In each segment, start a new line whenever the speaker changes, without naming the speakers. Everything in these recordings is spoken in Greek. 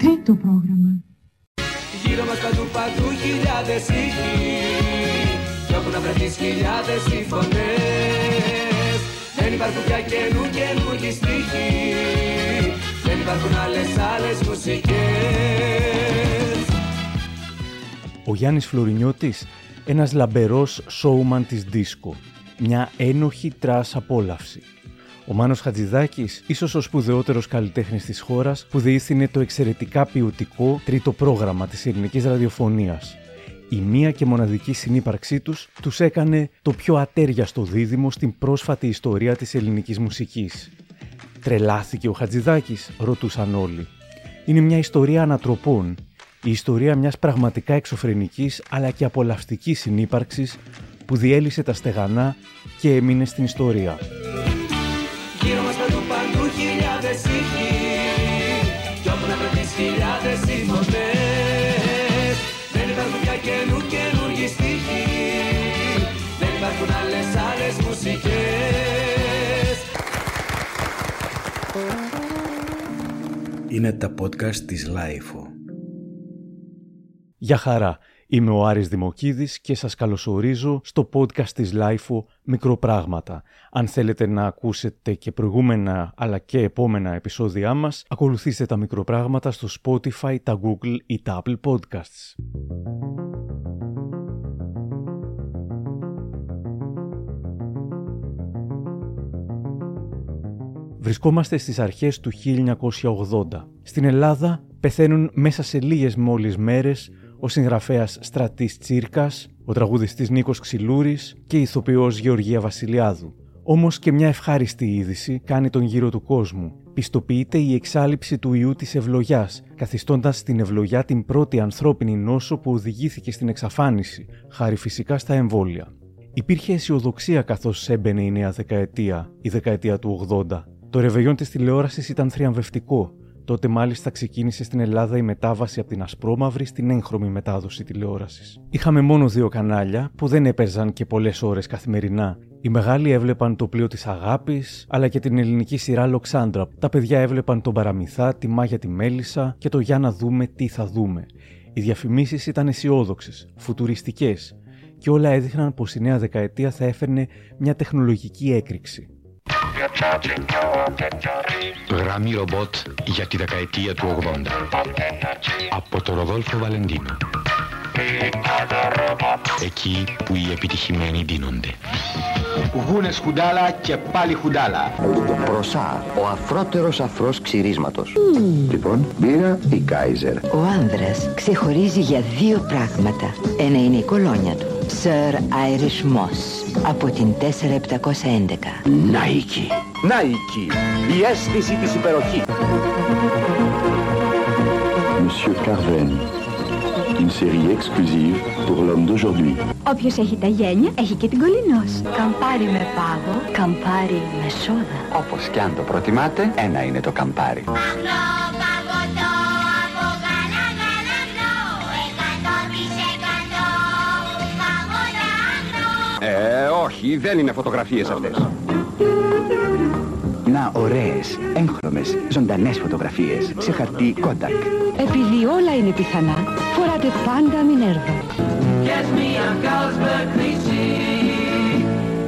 Τρίτο πρόγραμμα.
Γύρω μας παντού παντού χιλιάδες ήχοι Κι όπου να βρεθείς χιλιάδες οι φωνές Δεν υπάρχουν πια καινού καινούργιοι στίχοι Δεν υπάρχουν άλλες άλλες μουσικές
Ο Γιάννης Φλωρινιώτης, ένας λαμπερός σόουμαν της δίσκο. Μια ένοχη trash απόλαυση. Ο Μάνος Χατζηδάκης, ίσως ο σπουδαιότερος καλλιτέχνης της χώρας, που διεύθυνε το εξαιρετικά ποιοτικό τρίτο πρόγραμμα της ελληνικής ραδιοφωνίας. Η μία και μοναδική συνύπαρξή τους τους έκανε το πιο ατέριαστο δίδυμο στην πρόσφατη ιστορία της ελληνικής μουσικής. Τρελάθηκε ο Χατζηδάκης, ρωτούσαν όλοι. Είναι μια ιστορία ανατροπών. Η ιστορία μιας πραγματικά εξωφρενικής αλλά και απολαυστικής συνύπαρξης που διέλυσε τα στεγανά και έμεινε στην ιστορία.
Χιλιάδες οι φωνές Δεν υπάρχουν πια καινού καινούργιοι στίχοι Δεν υπάρχουν άλλες άλλες μουσικές.
Είναι τα podcast της LiFO.
Γεια χαρά, είμαι ο Άρης Δημοκίδης και σας καλωσορίζω στο podcast της Lifeo Μικροπράγματα. Αν θέλετε να ακούσετε και προηγούμενα αλλά και επόμενα επεισόδια μας, ακολουθήστε τα μικροπράγματα στο Spotify, τα Google ή τα Apple Podcasts. Βρισκόμαστε στις αρχές του 1980. Στην Ελλάδα πεθαίνουν μέσα σε λίγες μόλις μέρες ο συγγραφέας Στρατής Τσίρκας, ο τραγουδιστής Νίκος Ξυλούρης και η ηθοποιός Γεωργία Βασιλιάδου. Όμως και μια ευχάριστη είδηση κάνει τον γύρο του κόσμου. Πιστοποιείται η εξάλληψη του ιού της ευλογιάς, καθιστώντας στην ευλογιά την πρώτη ανθρώπινη νόσο που οδηγήθηκε στην εξαφάνιση, χάρη φυσικά στα εμβόλια. Υπήρχε αισιοδοξία καθώς έμπαινε η νέα δεκαετία, η δεκαετία του 80. Το ρεβεγιόν της τηλεόρασης ήταν θριαμβευτικό. Τότε μάλιστα ξεκίνησε στην Ελλάδα η μετάβαση από την ασπρόμαυρη στην έγχρωμη μετάδοση τηλεόρασης. Είχαμε μόνο δύο κανάλια που δεν έπαιζαν και πολλές ώρες καθημερινά. Οι μεγάλοι έβλεπαν το πλοίο της Αγάπης, αλλά και την ελληνική σειρά Λοξάντρα. Τα παιδιά έβλεπαν τον Παραμυθά, τη Μάγια τη Μέλισσα και το Για να δούμε τι θα δούμε. Οι διαφημίσεις ήταν αισιόδοξες, φουτουριστικές και όλα έδειχναν πως η νέα δεκαετία θα έφερνε μια τεχνολογική έκρηξη.
Γραμμή ρομπότ για τη δεκαετία του 80. Από το Ροδόλφο Βαλεντίνο. Εκεί που οι επιτυχημένοι δίνονται.
Γούνες χουντάλα και πάλι χουντάλα.
Προσά, ο αφρότερος αφρός ξυρίσματος.
Λοιπόν, μπύρα ή κάιζερ.
Ο άνδρας ξεχωρίζει για δύο πράγματα. Ένα είναι η κολόνια του. Sir Irish Moss από την 4711.
Νάικη. Νάικη. Η αίσθηση της υπεροχής.
Monsieur Carven. Une série exclusive pour l'homme d'aujourd'hui.
Όποιος έχει τα γένια, έχει και την κολληνός. Καμπάρι με πάγο, καμπάρι με σόδα.
Όπως κι αν το προτιμάτε, ένα είναι το καμπάρι.
Ε, όχι, δεν είναι φωτογραφίες αυτές.
Να ωραίες, έγχρωμες, ζωντανές φωτογραφίες σε χαρτί Kodak.
Επειδή όλα είναι πιθανά, φοράτε πάντα Μινέρβα.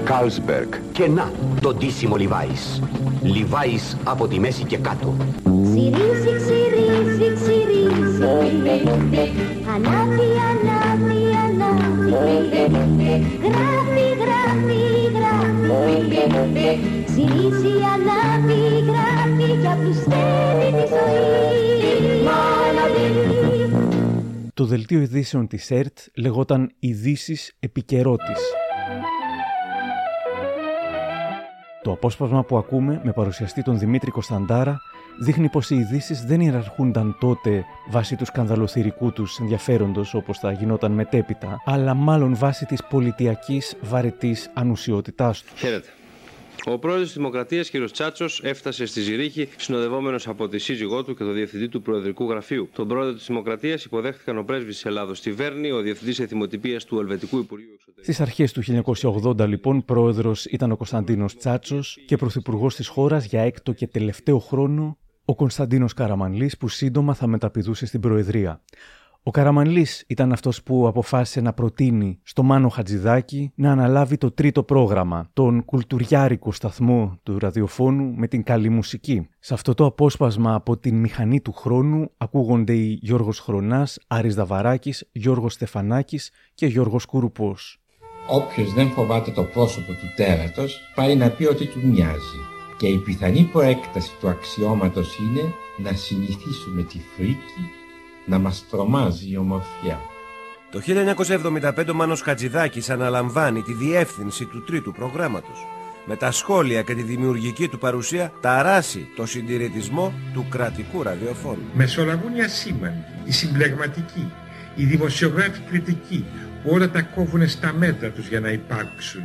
Carlsberg. Και να, το ντύσιμο Levi's. Levi's από τη μέση και κάτω.
Ξυρίζει, ξυρίζει, ξυρίζει Ανάβει, ανάβει, ανάβει Γράφει, γράφει, γράφει Ξυρίζει, ανάβει, γράφει Κι απλουστεύει τη ζωή.
Το δελτίο ειδήσεων της ΕΡΤ λεγόταν «Ειδήσεις επικαιρότης». Το απόσπασμα που ακούμε με παρουσιαστή τον Δημήτρη Κωνσταντάρα δείχνει πως οι ειδήσεις δεν ιεραρχούνταν τότε βάσει του σκανδαλοθυρικού τους ενδιαφέροντος όπως θα γινόταν μετέπειτα, αλλά μάλλον βάσει της πολιτιακής βαρετής ανουσιότητάς τους.
Χαίρετε. Ο πρόεδρος της Δημοκρατίας, κ. Τσάτσος, έφτασε στη Ζηρίχη συνοδευόμενος από τη σύζυγό του και τον διευθυντή του Προεδρικού Γραφείου. Τον πρόεδρο της Δημοκρατίας υποδέχτηκαν ο πρέσβης της Ελλάδος στη Βέρνη, ο διευθυντής εθιμοτυπίας του Ελβετικού Υπουργείου Εξωτερικών.
Στις αρχές του 1980, λοιπόν, πρόεδρος ήταν ο Κωνσταντίνος Τσάτσος και πρωθυπουργός της χώρας για έκτο και τελευταίο χρόνο ο Κωνσταντίνος Καραμανλής που σύντομα θα μεταπηδούσε στην Προεδρία. Ο Καραμανλής ήταν αυτός που αποφάσισε να προτείνει στο Μάνο Χατζηδάκη να αναλάβει το τρίτο πρόγραμμα, τον κουλτουριάρικο σταθμό του ραδιοφώνου με την καλή μουσική. Σε αυτό το απόσπασμα από την μηχανή του χρόνου ακούγονται οι Γιώργος Χρονάς, Άρης Δαβαράκης, Γιώργος Στεφανάκης και Γιώργος Κουρουπός.
Όποιος δεν φοβάται το πρόσωπο του τέρατος πάει να πει ότι του μοιάζει και η πιθανή προέκταση του αξιώματος είναι να συνηθίσουμε τη φρίκη να μας τρομάζει η ομορφιά.
Το 1975 ο Μάνος Χατζηδάκης αναλαμβάνει τη διεύθυνση του τρίτου προγράμματος. Με τα σχόλια και τη δημιουργική του παρουσία ταράσει το συντηρητισμό του κρατικού ραδιοφώνου.
Μεσολαβούν οι ασήμαντοι, οι συμπλεγματικοί, οι δημοσιογράφοι κριτικοί, όλα τα κόβουν στα μέτρα τους για να υπάρξουν.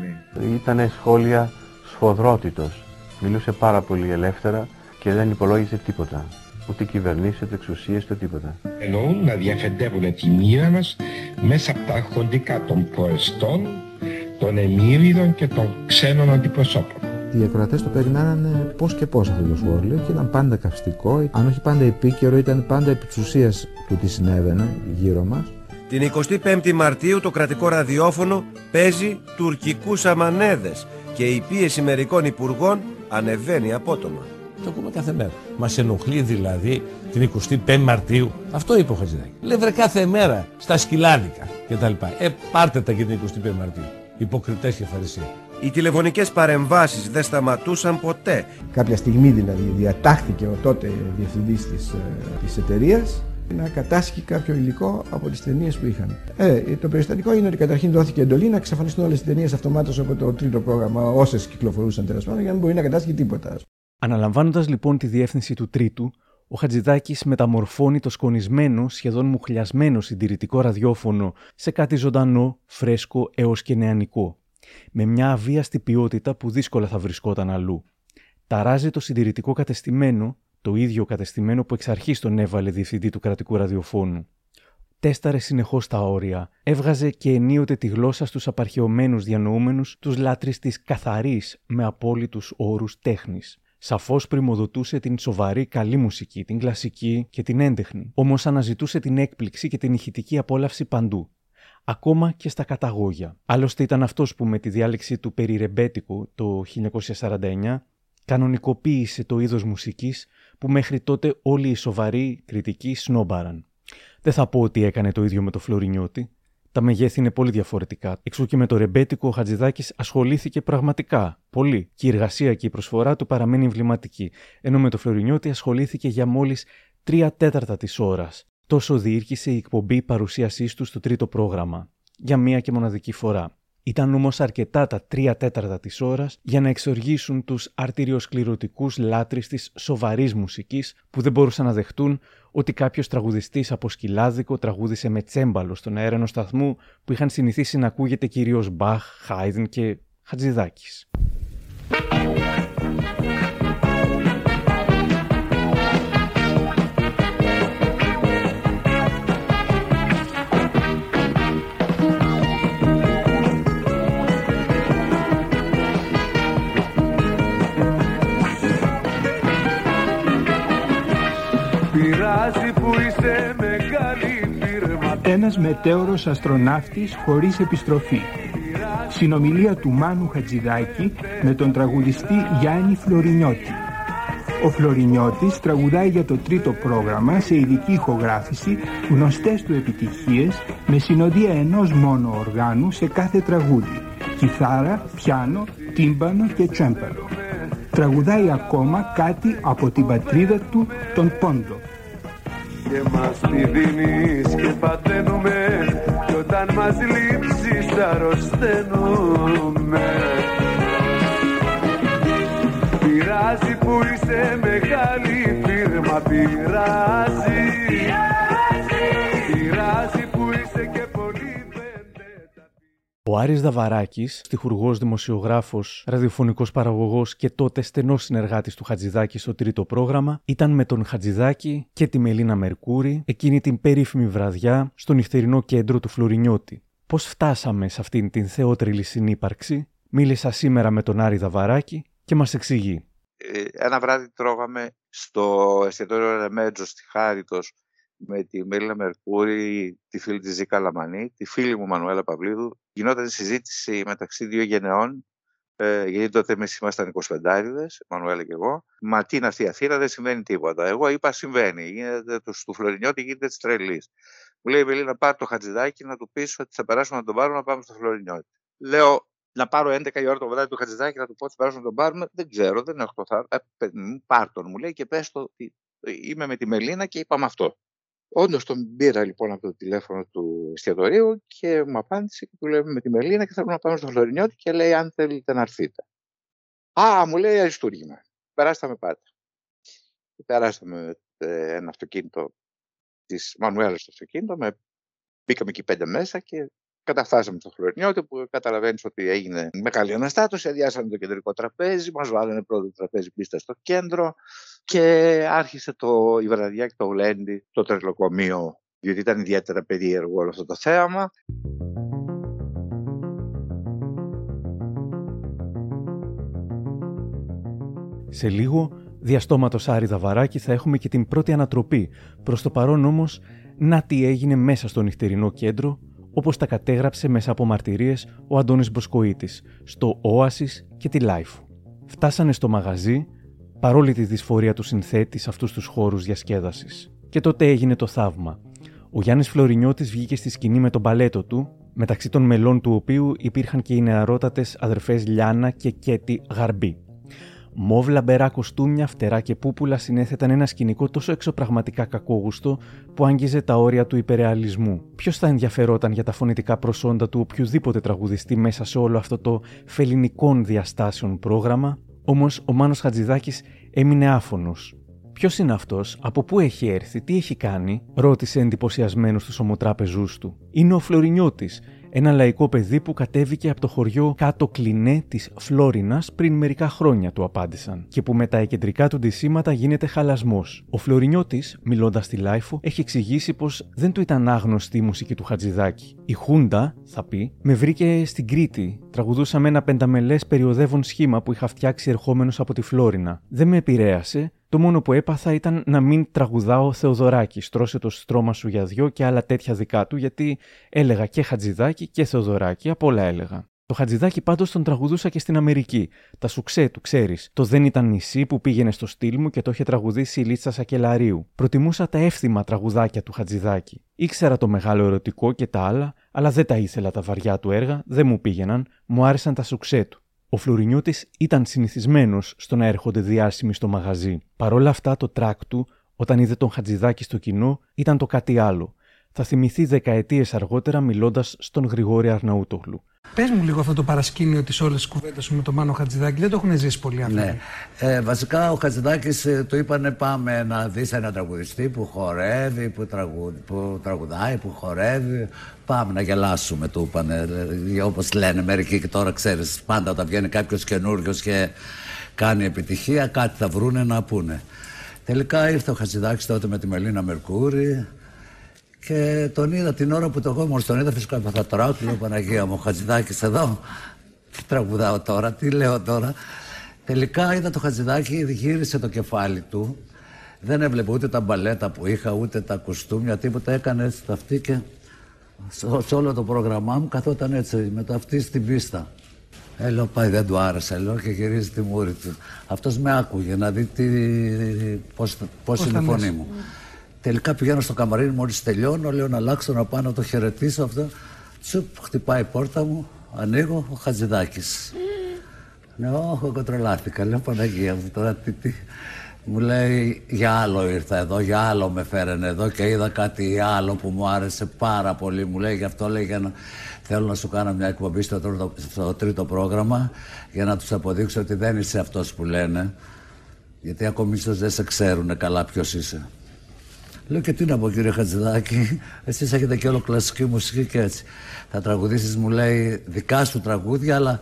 Ήτανε σχόλια σφοδρότητος. Μιλούσε πάρα πολύ ελεύθερα και δεν υπολόγιζε τίποτα. Ούτε κυβερνήσεις, ούτε εξουσίες, ούτε τίποτα.
Εννοούν να διαφεντεύουν τη μοίρα μας μέσα από τα αρχοντικά των προεστών, των εμμύριδων και των ξένων αντιπροσώπων.
Οι ακροατές το περνάνε πώς και πώς αυτό το σχόλιο και ήταν πάντα καυστικό. Αν όχι πάντα επίκαιρο, ήταν πάντα επί της ουσίας του τι συνέβαινε γύρω μας.
Την 25η Μαρτίου το κρατικό ραδιόφωνο παίζει τουρκικούς αμανέδες και η πίεση μερικών υπουργών ανεβαίνει απότομα.
Το ακούμε κάθε μέρα. Μας ενοχλεί δηλαδή την 25η Μαρτίου. Αυτό είπε ο Χατζηδάκη. Λέει βρε κάθε μέρα στα σκυλάδικα κτλ. Ε, πάρτε τα και την 25η Μαρτίου. Υποκριτές και φαρισαίοι.
Οι τηλεφωνικές παρεμβάσεις δεν σταματούσαν ποτέ.
Κάποια στιγμή δηλαδή διατάχθηκε ο τότε διευθυντής της, ε, της εταιρείας να κατάσχει κάποιο υλικό από τις ταινίες που είχαν. Ε, το περιστατικό είναι ότι καταρχήν δόθηκε εντολή να εξαφανιστούν όλες τις ταινίες αυτομάτως από το τρίτο πρόγραμμα, όσες κυκλοφορούσαν τέλος πάντων, για να μην μπορεί να κατάσχει τίποτα.
Αναλαμβάνοντας λοιπόν τη διεύθυνση του τρίτου, ο Χατζηδάκης μεταμορφώνει το σκονισμένο, σχεδόν μουχλιασμένο συντηρητικό ραδιόφωνο σε κάτι ζωντανό, φρέσκο έως και νεανικό. Με μια αβίαστη ποιότητα που δύσκολα θα βρισκόταν αλλού. Ταράζει το συντηρητικό κατεστημένο, το ίδιο κατεστημένο που εξ αρχής τον έβαλε διευθυντή του κρατικού ραδιοφώνου. Τέσταρε συνεχώς τα όρια, έβγαζε και ενίοτε τη γλώσσα στους απαρχαιωμένους διανοούμενους, τους λάτρε της καθαρής με απόλυτους όρους τέχνης. Σαφώς πρημοδοτούσε την σοβαρή καλή μουσική, την κλασική και την έντεχνη. Όμως αναζητούσε την έκπληξη και την ηχητική απόλαυση παντού. Ακόμα και στα καταγόγια. Άλλωστε ήταν αυτός που με τη διάλεξη του περί ρεμπέτικου το 1949 κανονικοποίησε το είδος μουσικής που μέχρι τότε όλοι οι σοβαροί κριτικοί σνόμπαραν. Δεν θα πω ότι έκανε το ίδιο με το Φλωρινιώτη, τα μεγέθη είναι πολύ διαφορετικά. Εξού και με το ρεμπέτικο ο Χατζηδάκης ασχολήθηκε πραγματικά πολύ και η εργασία και η προσφορά του παραμένει εμβληματική. Ενώ με το Φλωρινιώτη ασχολήθηκε για μόλις τρία τέταρτα της ώρας. Τόσο διήρκησε η εκπομπή παρουσίασής του στο τρίτο πρόγραμμα. Για μία και μοναδική φορά. Ήταν όμως αρκετά τα τρία τέταρτα της ώρας για να εξοργήσουν τους αρτηριοσκληρωτικούς λάτρε της σοβαρής μουσικής που δεν μπορούσαν να δεχτούν ότι κάποιος τραγουδιστής από σκυλάδικο τραγούδισε με τσέμπαλο στον αέρα ενό σταθμού που είχαν συνηθίσει να ακούγεται κυρίως Μπαχ, Χάιδεν και Χατζηδάκης.
Ένας μετέωρος αστροναύτης χωρίς επιστροφή. Συνομιλία του Μάνου Χατζηδάκη με τον τραγουδιστή Γιάννη Φλωρινιώτη. Ο Φλωρινιώτης τραγουδάει για το τρίτο πρόγραμμα σε ειδική ηχογράφηση γνωστές του επιτυχίες με συνοδεία ενός μόνο οργάνου σε κάθε τραγούδι. Κιθάρα, πιάνο, τίμπανο και τσέμπαλο. Τραγουδάει ακόμα κάτι από την πατρίδα του, τον Πόντο
και μας τη δίνεις και παταίνουμε κι όταν μας λείψεις αρρωσταίνουμε Πειράζει που είσαι μεγάλη φίρμα πειράζει
Ο Άρης Δαβαράκης, στιχουργός, δημοσιογράφος, ραδιοφωνικός παραγωγός και τότε στενός συνεργάτης του Χατζηδάκη στο τρίτο πρόγραμμα, ήταν με τον Χατζηδάκη και τη Μελίνα Μερκούρη εκείνη την περίφημη βραδιά στο νυχτερινό κέντρο του Φλωρινιώτη. Πώς φτάσαμε σε αυτήν την θεότριλη συνύπαρξη, μίλησα σήμερα με τον Άρη Δαβαράκη και μας εξηγεί.
ε, ένα βράδυ τρώγαμε στο εστιατόριο Ρεμέτζος στη Χάριτος με τη Μέλινα Μερκούρη, τη φίλη της Ζήκα Λαμανή, τη φίλη μου Μανουέλα Παυλίδου. Γινόταν συζήτηση μεταξύ δύο γενεών, ε, γιατί τότε εμείς ήμασταν 25 Μανουέλα και εγώ. Μα τι είναι αυτή η Αθήνα, δεν συμβαίνει τίποτα. Εγώ είπα συμβαίνει. Γίνεται, τους, του Φλωρινιώτη γίνεται τη τρελή. Μου λέει η Μελίνα, πάρει το χατζηδάκι να του πεις ότι θα περάσουμε να τον πάρουμε να πάμε στο Φλωρινιώτη. Λέω, να πάρω 11 η ώρα το βράδυ του Χατζηδάκη να του πω ότι περάσουμε να τον πάρουμε. Δεν ξέρω, δεν έχω το θάρρος. Ε, πάρ τον, μου λέει και πες το ότι είμαι με τη Μελίνα και είπαμε αυτό. Όντως τον πήρα λοιπόν από το τηλέφωνο του εστιατορίου και μου απάντησε και του λέμε με τη Μελίνα και θέλουμε να πάμε στο Φλωρινιώτη και λέει αν θέλετε να έρθετε. Α, μου λέει αριστούργημα. Περάσαμε πάτε. Περάσαμε ε, ένα αυτοκίνητο της Μανουέλας στο αυτοκίνητο, με... μπήκαμε εκεί πέντε μέσα και καταφτάσαμε στο Φλωρινιώτη που καταλαβαίνεις ότι έγινε μεγάλη αναστάτωση. Αδειάσαμε το κεντρικό τραπέζι, μας βάλανε πρώτο τραπέζι πίστα στο κέντρο και άρχισε το, η βραδιά και το γλέντι, το τρελοκομείο, διότι ήταν ιδιαίτερα περίεργο όλο αυτό το θέαμα.
Σε λίγο, διαστόματος Άρη Δαβαράκη, θα έχουμε και την πρώτη ανατροπή. Προς το παρόν όμως, να τι έγινε μέσα στο νυχτερινό κέντρο, όπως τα κατέγραψε μέσα από μαρτυρίες ο Αντώνης Μποσκοίτης, στο Oasis και τη Life. Φτάσανε στο μαγαζί, παρόλη τη δυσφορία του συνθέτη σε αυτούς τους χώρους διασκέδασης. Και τότε έγινε το θαύμα. Ο Γιάννης Φλωρινιώτης βγήκε στη σκηνή με τον παλέτο του, μεταξύ των μελών του οποίου υπήρχαν και οι νεαρότατες αδερφές Λιάνα και Κέτι Γαρμπή. Μόβ λαμπερά κοστούμια, φτερά και πούπουλα συνέθεταν ένα σκηνικό τόσο εξωπραγματικά κακόγουστο που άγγιζε τα όρια του υπερρεαλισμού. Ποιος θα ενδιαφερόταν για τα φωνητικά προσόντα του οποιοδήποτε τραγουδιστή μέσα σε όλο αυτό το φελινικών διαστάσεων πρόγραμμα, όμως ο Μάνος Χατζηδάκης έμεινε άφωνος. Ποιος είναι αυτός, από πού έχει έρθει, τι έχει κάνει, ρώτησε εντυπωσιασμένος στους ομοτράπεζούς του. Είναι ο Φλωρινιώτης, ένα λαϊκό παιδί που κατέβηκε από το χωριό Κάτω Κλεινές της Φλώρινας πριν μερικά χρόνια, του απάντησαν, και που με τα εκκεντρικά του ντυσίματα γίνεται χαλασμός. Ο Φλωρινιώτης, μιλώντας στη LiFO, έχει εξηγήσει πως δεν του ήταν άγνωστη η μουσική του Χατζηδάκη. Η Χούντα, θα πει, με βρήκε στην Κρήτη. Τραγουδούσα με ένα πενταμελές περιοδεύον σχήμα που είχα φτιάξει ερχόμενος από τη Φλόρινα. Δεν με επηρέασε, το μόνο που έπαθα ήταν να μην τραγουδάω Θεοδωράκη. Στρώσε το στρώμα σου για δυο και άλλα τέτοια δικά του, γιατί έλεγα και Χατζηδάκη και Θεοδωράκη, απ' όλα έλεγα. Το Χατζηδάκη πάντως τον τραγουδούσα και στην Αμερική. Τα σουξέ του, ξέρεις. Το δεν ήταν νησί που πήγαινε στο στυλ μου και το είχε τραγουδήσει η Λίτσα Σακελαρίου. Προτιμούσα τα εύθυμα τραγουδάκια του Χατζηδάκη. Ήξερα το μεγάλο ερωτικό και τα άλλα, αλλά δεν τα ήθελα τα βαριά του έργα, δεν μου πήγαιναν, μου άρεσαν τα σουξέ του. Ο Φλουρινιώτης ήταν συνηθισμένος στο να έρχονται διάσημοι στο μαγαζί. Παρ' όλα αυτά, το τράκ του, όταν είδε τον Χατζηδάκη στο κοινό, ήταν το κάτι άλλο. Θα θυμηθεί δεκαετίες αργότερα μιλώντας στον Γρηγόρη Αρναούτογλου.
Πες μου λίγο αυτό το παρασκήνιο της όλης της κουβέντας σου με τον Μάνο Χατζηδάκη. Δεν το έχουν ζήσει πολύ αυτό.
Ναι. Ε, βασικά ο Χατζηδάκης ε, του είπανε πάμε να δεις ένα τραγουδιστή που χορεύει, που, τραγου, που τραγουδάει, που χορεύει. Πάμε να γελάσουμε, του είπανε. Ε, Όπως λένε μερικοί και τώρα ξέρεις, πάντα όταν βγαίνει κάποιος καινούριος και κάνει επιτυχία, κάτι θα βρούνε να πούνε. Τελικά ήρθε ο Χατζηδάκης τότε με τη Μελίνα Μερκούρη. Και τον είδα την ώρα που το εγώ τον είδα φυσικά θα τρώω του λέω Παναγία μου, Χατζηδάκης εδώ. Τι τραγουδάω τώρα, τι λέω τώρα. Τελικά είδα το Χατζηδάκη, γύρισε το κεφάλι του. Δεν έβλεπε ούτε τα μπαλέτα που είχα, ούτε τα κουστούμια, τίποτα. Έκανε έτσι τα αυτή και σε όλο το πρόγραμμά μου καθόταν έτσι με το αυτή στην πίστα. Ε, λέω, πάει, δεν του άρεσε, λέω, και γυρίζει τη μούρη του. Αυτός με άκουγε να δει τι, πώς, πώς είναι η φωνή μου. Τελικά πηγαίνω στο καμαρίνι μόλις τελειώνω, λέω να αλλάξω να πάω να το χαιρετήσω αυτό. Τσουπ, χτυπάει η πόρτα μου, ανοίγω, ο Χατζηδάκης. Ναι, όχι, εγώ τρελάθηκα. Λέω Παναγία μου τώρα τι, τι. Μου λέει για άλλο ήρθα εδώ, για άλλο με φέρανε εδώ και είδα κάτι άλλο που μου άρεσε πάρα πολύ. Μου λέει γι' αυτό λέει για να θέλω να σου κάνω μια εκπομπή στο τρίτο, στο τρίτο πρόγραμμα για να τους αποδείξω ότι δεν είσαι αυτός που λένε. Γιατί ακόμη ίσως δεν σε ξέρουν καλά ποιος είσαι. Λέω και τι να πω κύριε Χατζηδάκη, εσείς έχετε και όλο κλασική μουσική και έτσι. Θα τραγουδήσεις μου λέει δικά σου τραγούδια αλλά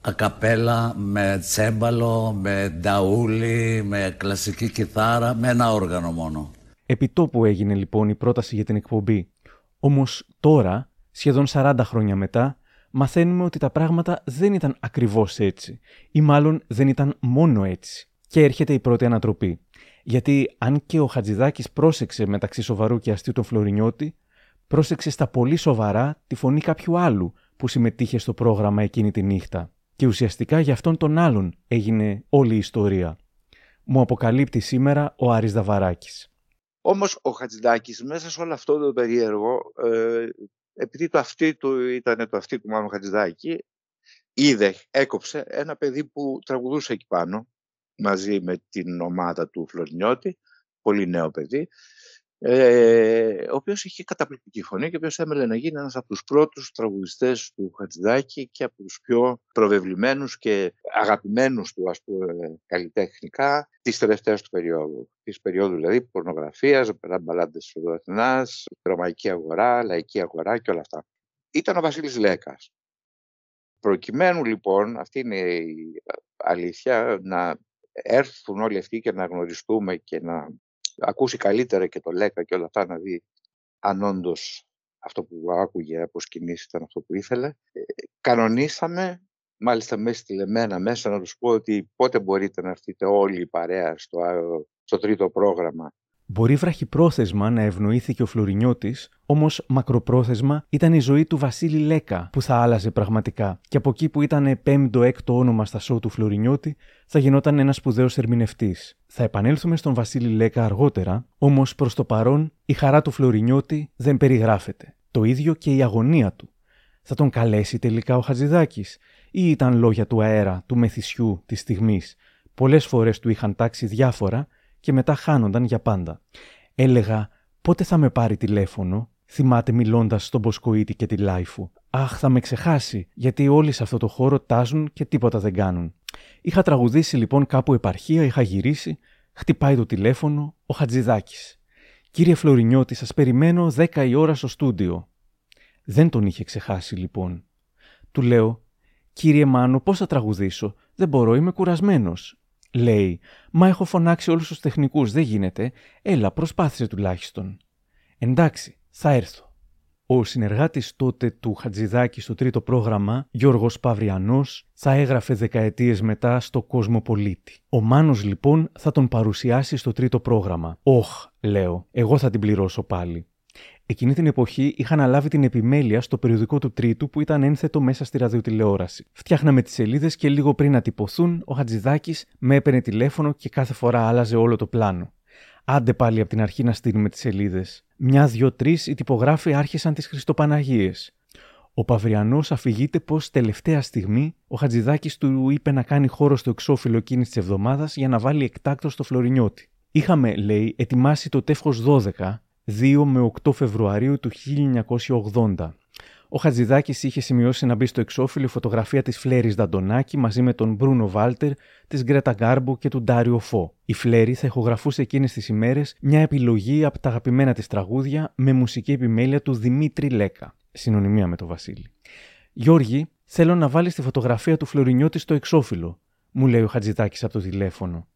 ακαπέλα, με τσέμπαλο, με νταούλι, με κλασική κιθάρα, με ένα όργανο μόνο.
Επιτόπου έγινε λοιπόν η πρόταση για την εκπομπή. Όμως τώρα, σχεδόν 40 χρόνια μετά, μαθαίνουμε ότι τα πράγματα δεν ήταν ακριβώς έτσι ή μάλλον δεν ήταν μόνο έτσι. Και έρχεται η πρώτη ανατροπή. Γιατί αν και ο Χατζηδάκης πρόσεξε μεταξύ σοβαρού και αστείου τον Φλωρινιώτη, πρόσεξε στα πολύ σοβαρά τη φωνή κάποιου άλλου που συμμετείχε στο πρόγραμμα εκείνη τη νύχτα. Και ουσιαστικά για αυτόν τον άλλον έγινε όλη η ιστορία. Μου αποκαλύπτει σήμερα ο Άρης Δαβαράκης.
Όμως ο Χατζηδάκης μέσα σε όλο αυτό το περίεργο, ε, επειδή το αυτί του ήταν το αυτί του Μάνου Χατζηδάκη, είδε, έκοψε ένα παιδί που τραγουδούσε εκεί πάνω, μαζί με την ομάδα του Φλωρινιώτη, πολύ νέο παιδί, ε, ο οποίος είχε καταπληκτική φωνή και ο οποίος έμελε να γίνει ένας από τους πρώτους τραγουδιστές του Χατζηδάκη και από τους πιο προβεβλημένους και αγαπημένους του ας πούμε καλλιτεχνικά της τελευταίας του περίοδου. Της περίοδου δηλαδή πορνογραφίας, μπαλάντες του Αθηνάς, ρωμαϊκή αγορά, λαϊκή αγορά και όλα αυτά. Ήταν ο Βασίλης Λέκας. Προκειμένου λοιπόν, αυτή είναι η αλήθεια, να έρθουν όλοι αυτοί και να γνωριστούμε και να ακούσει καλύτερα και το Λέκα και όλα αυτά να δει αν όντως αυτό που άκουγε από σκηνής ήταν αυτό που ήθελε. Ε, κανονίσαμε, μάλιστα μέσα στη Λεμένα μέσα να τους πω ότι πότε μπορείτε να έρθετε όλοι η παρέα στο, στο τρίτο πρόγραμμα
Μπορεί βραχυπρόθεσμα να ευνοήθηκε ο Φλωρινιώτης, όμως μακροπρόθεσμα ήταν η ζωή του Βασίλη Λέκα που θα άλλαζε πραγματικά. Και από εκεί που ήταν πέμπτο-έκτο όνομα στα σοου του Φλωρινιώτη, θα γινόταν ένας σπουδαίος ερμηνευτής. Θα επανέλθουμε στον Βασίλη Λέκα αργότερα, όμως προς το παρόν η χαρά του Φλωρινιώτη δεν περιγράφεται. Το ίδιο και η αγωνία του. Θα τον καλέσει τελικά ο Χατζηδάκης, ή ήταν λόγια του αέρα, του μεθυσιού, της στιγμής. Πολλές φορές του είχαν τάξει διάφορα και μετά χάνονταν για πάντα. Έλεγα πότε θα με πάρει τηλέφωνο, θυμάται μιλώντας στον Μποσκοίτη και τη Λάιφου. Αχ, θα με ξεχάσει, γιατί όλοι σε αυτό το χώρο τάζουν και τίποτα δεν κάνουν. Είχα τραγουδήσει λοιπόν κάπου επαρχία, είχα γυρίσει, χτυπάει το τηλέφωνο ο Χατζηδάκης. Κύριε Φλωρινιώτη, σας περιμένω 10 η ώρα στο στούντιο. Δεν τον είχε ξεχάσει λοιπόν. Του λέω, Κύριε Μάνο, πώς θα τραγουδήσω, δεν μπορώ, είμαι κουρασμένος. Λέει, Μα έχω φωνάξει όλους τους τεχνικούς, δεν γίνεται. Έλα, προσπάθησε τουλάχιστον. Εντάξει, θα έρθω. Ο συνεργάτης τότε του Χατζηδάκη στο τρίτο πρόγραμμα, Γιώργος Παυριανός, θα έγραφε δεκαετίες μετά στο Κοσμοπολίτη. Ο Μάνος λοιπόν θα τον παρουσιάσει στο τρίτο πρόγραμμα. Όχ, λέω, εγώ θα την πληρώσω πάλι. Εκείνη την εποχή είχα αναλάβει την επιμέλεια στο περιοδικό του Τρίτου που ήταν ένθετο μέσα στη ραδιοτηλεόραση. Φτιάχναμε τις σελίδες και λίγο πριν να τυπωθούν, ο Χατζηδάκης με έπαιρνε τηλέφωνο και κάθε φορά άλλαζε όλο το πλάνο. Άντε πάλι από την αρχή να στείλουμε τις σελίδες. Μια, δύο, τρεις οι τυπογράφοι άρχισαν τις Χριστοπαναγίες. Ο Παυριανός αφηγείται πως τελευταία στιγμή ο Χατζηδάκης του είπε να κάνει χώρο στο εξώφυλλο εκείνης της εβδομάδας για να βάλει εκτάκτο στο Φλωρινιώτη. Είχαμε, λέει, ετοιμάσει το τεύχος 12 2 με 8 Φεβρουαρίου του 1980. Ο Χατζηδάκης είχε σημειώσει να μπει στο εξώφυλλο φωτογραφία της Φλέρης Δαντονάκη μαζί με τον Μπρούνο Βάλτερ, της Γκρέτα Γκάρμπο και του Ντάριο Φω. Η Φλέρη θα ηχογραφούσε εκείνες τις ημέρες μια επιλογή από τα αγαπημένα της τραγούδια με μουσική επιμέλεια του Δημήτρη Λέκα. Συνωνυμία με τον Βασίλη. Γιώργη, θέλω να βάλεις τη φωτογραφία του Φλωρινιώτη στο εξώφυλλο, μου λέει ο Χατζηδάκης από το τηλέφωνο.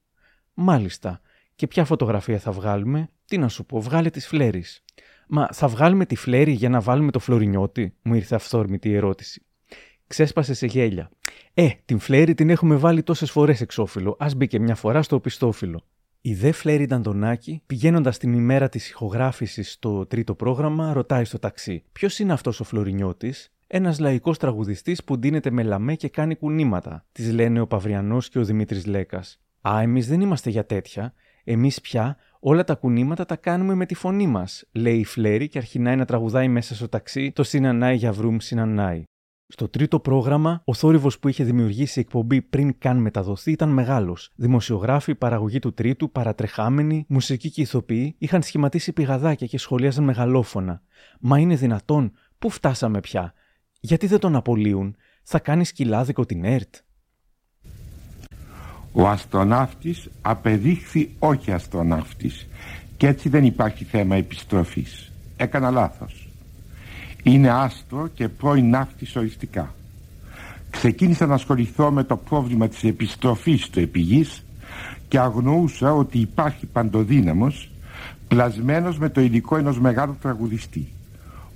Μάλιστα. Και ποια φωτογραφία θα βγάλουμε, τι να σου πω, βγάλε τη φλέρη. Μα θα βγάλουμε τη φλέρη για να βάλουμε το φλωρινιώτη, μου ήρθε αυθόρμητη η ερώτηση. Ξέσπασε σε γέλια. Ε, την φλέρη την έχουμε βάλει τόσες φορές εξώφυλλο, ας μπήκε μια φορά στο οπισθόφυλλο. Η δε Φλέρη Νταντονάκη, πηγαίνοντας την ημέρα της ηχογράφησης στο τρίτο πρόγραμμα, ρωτάει στο ταξί: Ποιος είναι αυτός ο Φλωρινιώτης, ένας λαϊκός τραγουδιστής που ντύνεται με λαμέ και κάνει κουνήματα, της λένε ο Παυριανός και ο Δημήτρης Λέκας. Α, εμείς δεν είμαστε για τέτοια. Εμείς πια όλα τα κουνήματα τα κάνουμε με τη φωνή μας, λέει η Φλέρη και αρχινάει να τραγουδάει μέσα στο ταξί το Συνανάι για βρούμ Συνανάι. Στο τρίτο πρόγραμμα, ο θόρυβος που είχε δημιουργήσει η εκπομπή πριν καν μεταδοθεί ήταν μεγάλος. Δημοσιογράφοι, παραγωγή του τρίτου, παρατρεχάμενοι, μουσικοί και ηθοποιοί είχαν σχηματίσει πηγαδάκια και σχολίαζαν μεγαλόφωνα. Μα είναι δυνατόν, πού φτάσαμε πια, γιατί δεν τον απολύουν, θα κάνει σκυλάδικο την ΕΡΤ.
Ο αστροναύτης απεδείχθη όχι αστροναύτης και έτσι δεν υπάρχει θέμα επιστροφής. Έκανα λάθος. Είναι άστρο και πρώην ναύτης οριστικά. Ξεκίνησα να ασχοληθώ με το πρόβλημα της επιστροφής του επιγής και αγνοούσα ότι υπάρχει παντοδύναμος πλασμένος με το υλικό ενός μεγάλου τραγουδιστή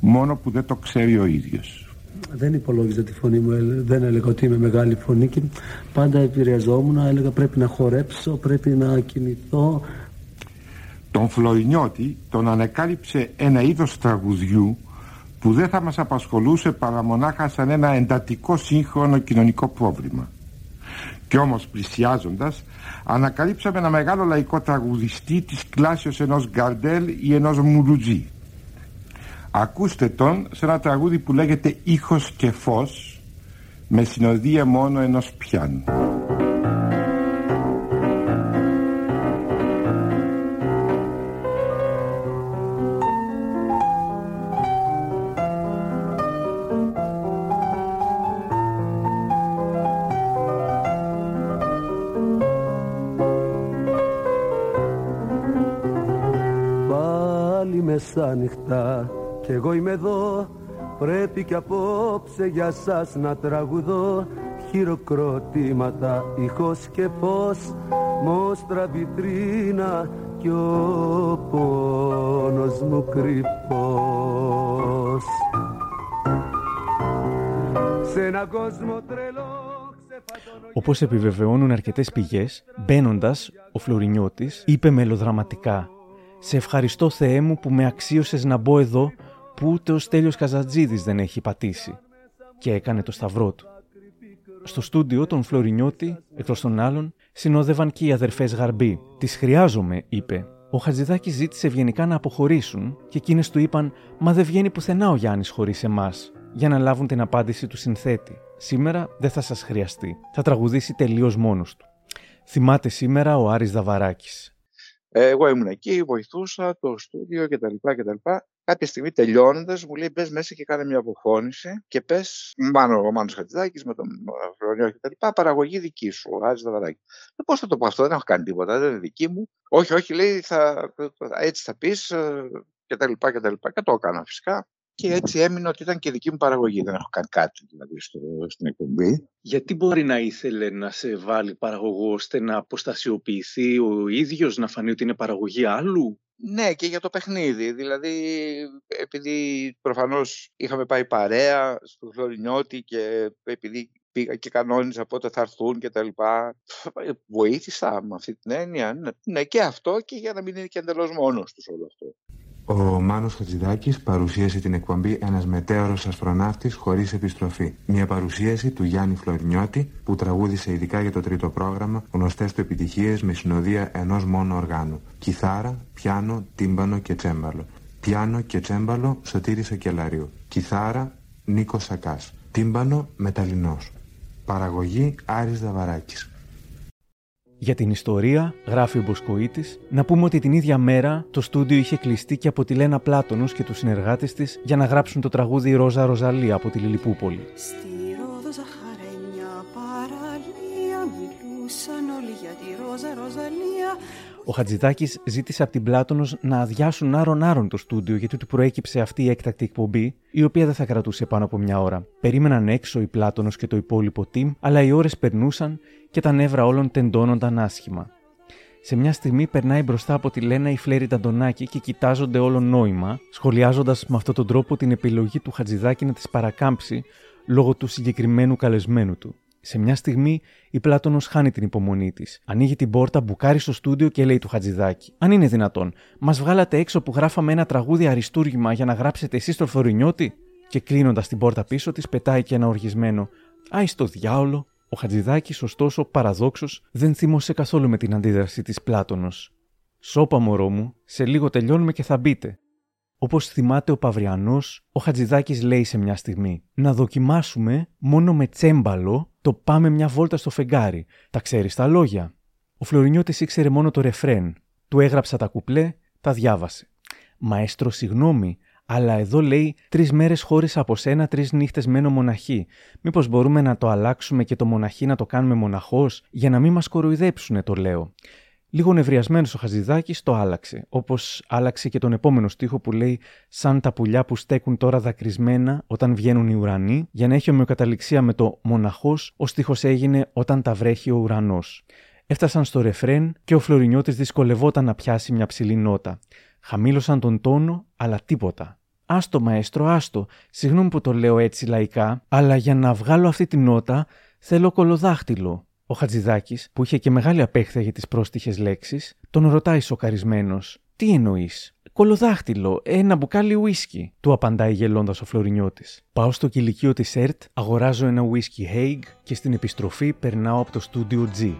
μόνο που δεν το ξέρει ο ίδιος
δεν υπολόγιζα τη φωνή μου, δεν έλεγα ότι είμαι μεγάλη φωνή και πάντα επηρεαζόμουν, έλεγα πρέπει να χορέψω, πρέπει να κινηθώ.
Τον Φλωρινιώτη τον ανεκάλυψε ένα είδος τραγουδιού που δεν θα μας απασχολούσε παρά μονάχα σαν ένα εντατικό σύγχρονο κοινωνικό πρόβλημα. Κι όμως πλησιάζοντας ανακαλύψαμε ένα μεγάλο λαϊκό τραγουδιστή της κλάσεως ενός Γκαρντέλ ή ενός Μουλουτζή. Ακούστε τον σε ένα τραγούδι που λέγεται «Ήχος και φως» με συνοδεία μόνο ενός πιάνου.
Κι εγώ είμαι εδώ Πρέπει κι απόψε για σας να τραγουδώ. Χειροκροτήματα, ήχος και φως Μόστρα βιτρίνα κι ο πόνος μου κρυφός Σε έναν κόσμο τρελό
Όπως επιβεβαιώνουν αρκετές πηγές, μπαίνοντας, ο Φλωρινιώτης είπε μελοδραματικά: Σε ευχαριστώ Θεέ μου που με αξίωσες να μπω εδώ που ούτε ο Στέλιος Καζατζίδης δεν έχει πατήσει. Και έκανε το σταυρό του. Στο στούντιο τον Φλωρινιώτη, εκτός των άλλων, συνόδευαν και οι αδερφές Γαρμπή. «Τις χρειάζομαι», είπε. Ο Χατζηδάκης ζήτησε ευγενικά να αποχωρήσουν και εκείνες του είπαν: Μα δεν βγαίνει πουθενά ο Γιάννης χωρίς εμάς. Για να λάβουν την απάντηση του συνθέτη. Σήμερα δεν θα σας χρειαστεί. Θα τραγουδήσει τελείως μόνος του. Θυμάται σήμερα ο Άρης Δαβαράκης.
Ε, Εγώ ήμουν εκεί, βοηθούσα το στούντιο κτλ. κτλ. Κάποια στιγμή τελειώνοντας, μου λέει: Μπες μέσα και κάνε μια αποφώνηση και πες, μάλλον ο Μάνος Χατζηδάκης με τον Φρονιό κτλ. Παραγωγή δική σου, ο Άζη Δαβαράκη. Ε, Πώς θα το πω αυτό, δεν έχω κάνει τίποτα, δεν είναι δική μου. Όχι, όχι, λέει, θα, έτσι θα πεις κτλ. κτλ. Και το έκανα φυσικά. Και έτσι έμεινε ότι ήταν και δική μου παραγωγή. Δεν έχω κάνει κάτι δηλαδή στο, στην εκπομπή.
Γιατί μπορεί να ήθελε να σε βάλει παραγωγό ώστε να αποστασιοποιηθεί ο ίδιος, να φανεί ότι είναι παραγωγή άλλου;
Ναι, και για το παιχνίδι. Δηλαδή, επειδή προφανώς είχαμε πάει παρέα στο Φλωρινιώτη και επειδή πήγα και κανόνιζα πότε θα έρθουν και τα λοιπά. Βοήθησα με αυτή την έννοια. Ναι, ναι, και αυτό και για να μην είναι και εντελώς μόνος τους όλο αυτό.
Ο Μάνος Χατζηδάκης παρουσίασε την εκπομπή «Ένας μετέωρος αστροναύτης χωρίς επιστροφή». Μια παρουσίαση του Γιάννη Φλωρινιώτη που τραγούδισε ειδικά για το τρίτο πρόγραμμα γνωστές του επιτυχίες με συνοδεία ενός μόνο οργάνου. Κιθάρα, πιάνο, τύμπανο και τσέμπαλο. Πιάνο και τσέμπαλο Σωτήρης Ακελαρίου. Κιθάρα Νίκος Σακάς. Τύμπανο Μεταλλινός. Παραγωγή Άρης Δαβαράκης.
Για την ιστορία, γράφει ο Μποσκοίτης, να πούμε ότι την ίδια μέρα το στούντιο είχε κλειστεί και από τη Λένα Πλάτωνος και τους συνεργάτες της για να γράψουν το τραγούδι «Ρόζα Ροζαλία» από τη Λιλιπούπολη.
Στη
Ο Χατζηδάκης ζήτησε από την Πλάτωνος να αδειάσουν άρον-άρον το στούντιο γιατί του προέκυψε αυτή η έκτακτη εκπομπή, η οποία δεν θα κρατούσε πάνω από μια ώρα. Περίμεναν έξω η Πλάτωνος και το υπόλοιπο team, αλλά οι ώρες περνούσαν και τα νεύρα όλων τεντώνονταν άσχημα. Σε μια στιγμή περνάει μπροστά από τη Λένα η Φλέρη Ταντονάκη και κοιτάζονται όλο νόημα, σχολιάζοντας με αυτόν τον τρόπο την επιλογή του Χατζηδάκη να της παρακάμψει λόγω του συγκεκριμένου καλεσμένου του. Σε μια στιγμή η Πλάτωνος χάνει την υπομονή της. Ανοίγει την πόρτα, μπουκάρει στο στούντιο και λέει του Χατζηδάκη: Αν είναι δυνατόν, μας βγάλατε έξω που γράφαμε ένα τραγούδι αριστούργημα για να γράψετε εσείς το Φλωρινιώτη. Και κλείνοντας την πόρτα πίσω της, πετάει και ένα οργισμένο: Άι στο διάολο. Ο Χατζηδάκης, ωστόσο, παραδόξως, δεν θύμωσε καθόλου με την αντίδραση της Πλάτωνος. Σώπα, μωρό μου, σε λίγο τελειώνουμε και θα μπείτε. Όπως θυμάται ο Παυριανός, ο Χατζηδάκης λέει σε μια στιγμή: Να δοκιμάσουμε μόνο με τσέμπαλο το πάμε μια βόλτα στο φεγγάρι. Τα ξέρεις τα λόγια. Ο Φλωρινιώτης ήξερε μόνο το ρεφρέν. Του έγραψα τα κουπλέ, τα διάβασε. Μαέστρο, συγγνώμη, αλλά εδώ λέει τρεις μέρες χωρί από σένα, τρεις νύχτες μένω μοναχή. Μήπως μπορούμε να το αλλάξουμε και το μοναχή να το κάνουμε μοναχός, για να μην μας κοροϊδέψουνε, το λέω. Λίγο νευριασμένος ο Χαζηδάκη το άλλαξε, όπως άλλαξε και τον επόμενο στίχο που λέει Σαν τα πουλιά που στέκουν τώρα δακρυσμένα όταν βγαίνουν οι ουρανοί, για να έχει ομοιοκαταληξία με το μοναχός, ο στίχος έγινε όταν τα βρέχει ο ουρανός. Έφτασαν στο ρεφρέν και ο Φλωρινιώτης δυσκολευόταν να πιάσει μια ψηλή νότα. Χαμήλωσαν τον τόνο, αλλά τίποτα. Άστο, μαέστρο, άστο. Συγγνώμη που το λέω έτσι λαϊκά, αλλά για να βγάλω αυτή τη νότα θέλω κολοδάχτυλο. Ο Χατζηδάκης, που είχε και μεγάλη απέχθεια για τις πρόστιχες λέξεις, τον ρωτάει σοκαρισμένος. Τι εννοείς, Κολοδάχτυλο, ένα μπουκάλι ουίσκι, του απαντάει γελώντας ο Φλωρινιώτης. Πάω στο κηλικείο της ΕΡΤ, αγοράζω ένα ουίσκι Hague και στην επιστροφή περνάω από το στούντιο G.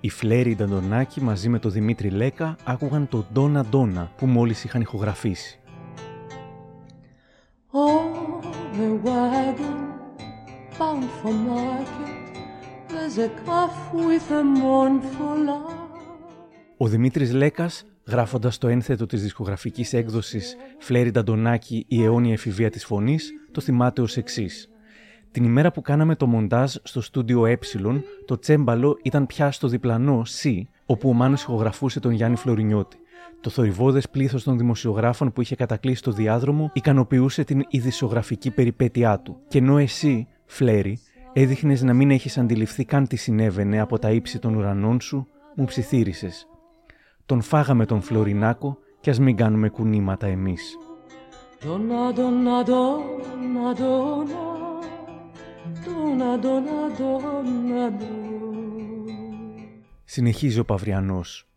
Η Φλέρη Νταντονάκη μαζί με τον Δημήτρη Λέκα άκουγαν το Ντόνα Ντόνα που μόλις είχαν ηχογραφήσει.
On the wagon, bound for market, there's a calf with a mournful eye.
Ο Δημήτρης Λέκας, γράφοντας το ένθετο της δισκογραφικής έκδοσης «Φλέρι Νταντονάκη, η αιώνια εφηβεία της φωνής», το θυμάται ως εξής. Την ημέρα που κάναμε το μοντάζ στο στούντιο Ε, το τσέμπαλο ήταν πια στο διπλανό C, όπου ο Μάνος ηχογραφούσε τον Γιάννη Φλωρινιώτη. Το θορυβόδε πλήθος των δημοσιογράφων που είχε κατακλείσει το διάδρομο ικανοποιούσε την ειδησιογραφική περιπέτειά του. Και ενώ εσύ, Φλέρι, έδειχνες να μην έχεις αντιληφθεί καν τι συνέβαινε από τα ύψη των ουρανών σου, μου ψιθύρισες. Τον φάγαμε τον Φλωρινάκο και ας μην κάνουμε κουνήματα εμείς.
Donna, donna, donna, donna, donna, donna, donna, donna.
Συνεχίζει ο Παυριανός.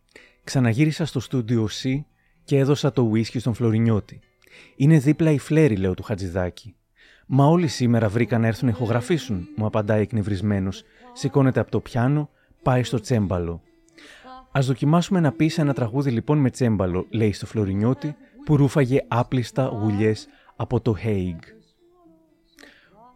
Ξαναγύρισα στο στούντιο C και έδωσα το ουίσκι στον Φλωρινιώτη. Είναι δίπλα η φλέρη, λέω του Χατζηδάκη. Μα όλοι σήμερα βρήκαν να έρθουν να ηχογραφήσουν, μου απαντάει εκνευρισμένος. Σηκώνεται από το πιάνο, πάει στο τσέμπαλο. Α δοκιμάσουμε να πεις ένα τραγούδι λοιπόν με τσέμπαλο, λέει στο Φλωρινιώτη, που ρούφαγε άπληστα γουλιές από το Haig.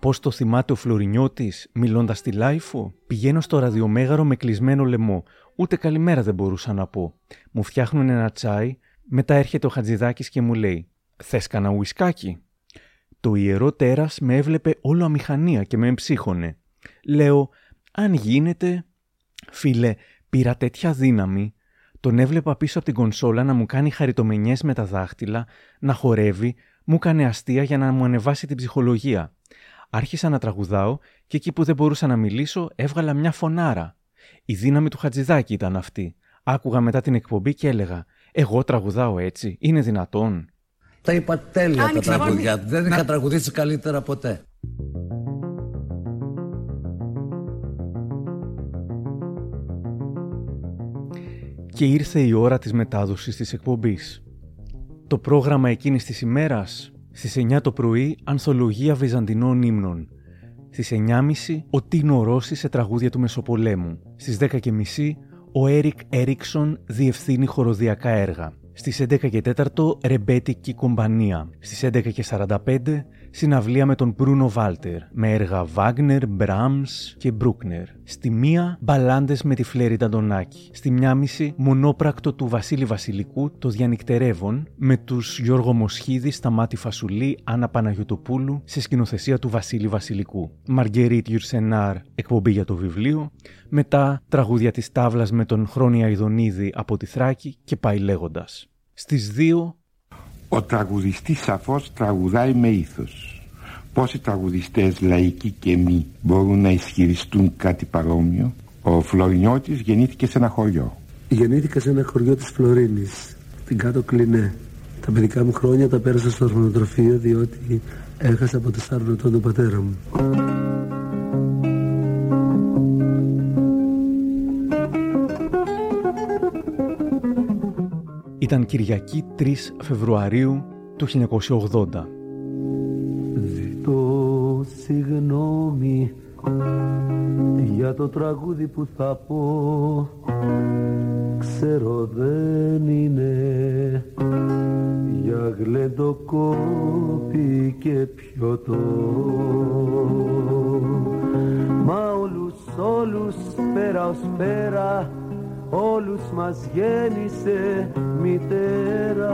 Πώς το θυμάται ο Φλωρινιώτης, μιλώντας στη LiFO, πηγαίνω στο ραδιομέγαρο με κλεισμένο λαιμό. Ούτε καλημέρα δεν μπορούσα να πω. Μου φτιάχνουν ένα τσάι, μετά έρχεται ο Χατζηδάκης και μου λέει: Θες κανένα ουισκάκι; Το ιερό τέρας με έβλεπε όλο αμηχανία και με εμψύχωνε. Λέω: Αν γίνεται. Φίλε, πήρα τέτοια δύναμη. Τον έβλεπα πίσω από την κονσόλα να μου κάνει χαριτομενιές με τα δάχτυλα, να χορεύει, μου έκανε αστεία για να μου ανεβάσει την ψυχολογία. Άρχισα να τραγουδάω και εκεί που δεν μπορούσα να μιλήσω έβγαλα μια φωνάρα. Η δύναμη του Χατζηδάκη ήταν αυτή. Άκουγα μετά την εκπομπή και έλεγα «Εγώ τραγουδάω έτσι, είναι δυνατόν»
Τα είπα τέλεια τα
Άνοιξε,
τραγουδιά.
Βάνη.
Δεν
Να-
είχα τραγουδήσει καλύτερα ποτέ.
και ήρθε η ώρα της μετάδοσης της εκπομπής. Το πρόγραμμα εκείνης της ημέρας, στις 9 το πρωί, ανθολογία βυζαντινών ύμνων. Στις 9.30 ο Τίνο Ρώση σε τραγούδια του Μεσοπολέμου. Στις 10.30 ο Έρικ Έριξον διευθύνει χοροδιακά έργα. Στις 11 και 4 ρεμπέτικη κομπανία. Στις 11 και 45 συναυλία με τον Μπρούνο Βάλτερ με έργα Βάγνερ, Μπράμς και Μπρούκνερ. Στη μία μπαλάντες με τη Φλέρη Ταντονάκη. Στη μια μισή μονόπρακτο του Βασίλη Βασιλικού το Διανυκτερεύον με τους Γιώργο Μοσχίδη, Σταμάτη Φασουλή, Άννα Παναγιωτοπούλου σε σκηνοθεσία του Βασίλη Βασιλικού. Μαργκερίτ Γιουρσενάρ εκπομπή για το βιβλίο. Μετά τραγούδια της Τάβλας με τον Χρόνια Ιδονίδη από τη Θράκη και πάει λέγοντας. Στις 2
Ο τραγουδιστής σαφώς τραγουδάει με ήθος. Πόσοι τραγουδιστές λαϊκοί και μη μπορούν να ισχυριστούν κάτι παρόμοιο; Ο Φλωρινιώτης γεννήθηκε σε ένα χωριό.
Γεννήθηκα σε ένα χωριό της Φλωρίνης, την κάτω Κλινέ. Τα παιδικά μου χρόνια τα πέρασα στο ορφανοτροφείο διότι έχασα από τεσσάρων ετών τον πατέρα μου.
Ήταν Κυριακή 3 Φεβρουαρίου του 1980.
Ζητώ συγγνώμη για το τραγούδι που θα πω Ξέρω δεν είναι για γλεντοκόπη και πιωτό Μα όλους όλους πέρα ως πέρα όλους μας γέννησε μητέρα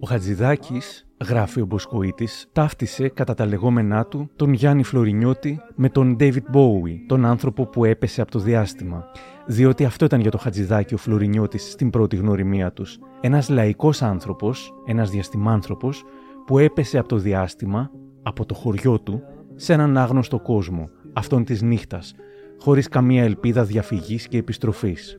Ο Χατζηδάκης, γράφει ο Μποσκοίτης, ταύτισε κατά τα λεγόμενά του τον Γιάννη Φλωρινιώτη με τον David Bowie, τον άνθρωπο που έπεσε από το διάστημα. Διότι αυτό ήταν για το Χατζηδάκη ο Φλωρινιώτης στην πρώτη γνωριμία τους. Ένας λαϊκός άνθρωπος, ένας διαστημάνθρωπος, που έπεσε από το διάστημα, από το χωριό του, σε έναν άγνωστο κόσμο, αυτόν της νύχτας, χωρίς καμία ελπίδα διαφυγής και επιστροφής.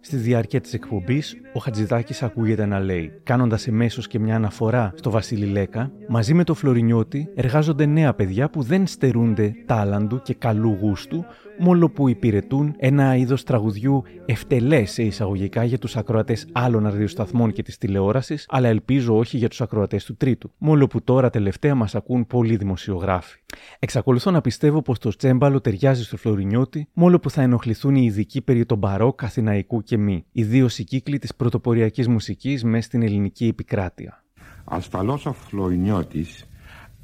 Στη διάρκεια της εκπομπής, ο Χατζηδάκης ακούγεται να λέει, κάνοντας εμέσως και μια αναφορά στο Βασίλη Λέκα, μαζί με το Φλωρινιώτη εργάζονται νέα παιδιά που δεν στερούνται τάλαντου και καλού γούστου, μόνο που υπηρετούν ένα είδος τραγουδιού ευτελές σε εισαγωγικά για τους ακροατές άλλων ραδιοσταθμών και της τηλεόρασης, αλλά ελπίζω όχι για τους ακροατές του τρίτου. Μόνο που τώρα τελευταία μας ακούν πολλοί δημοσιογράφοι. Εξακολουθώ να πιστεύω πως το τσέμπαλο ταιριάζει στο Φλωρινιώτη, μόνο που θα ενοχληθούν οι ειδικοί περί τον μπαρόκ αθηναϊκού και μη, ιδίως οι κύκλοι της πρωτοποριακής μουσικής μέσα στην ελληνική επικράτεια.
Ασφαλώς ο Φλωρινιώτης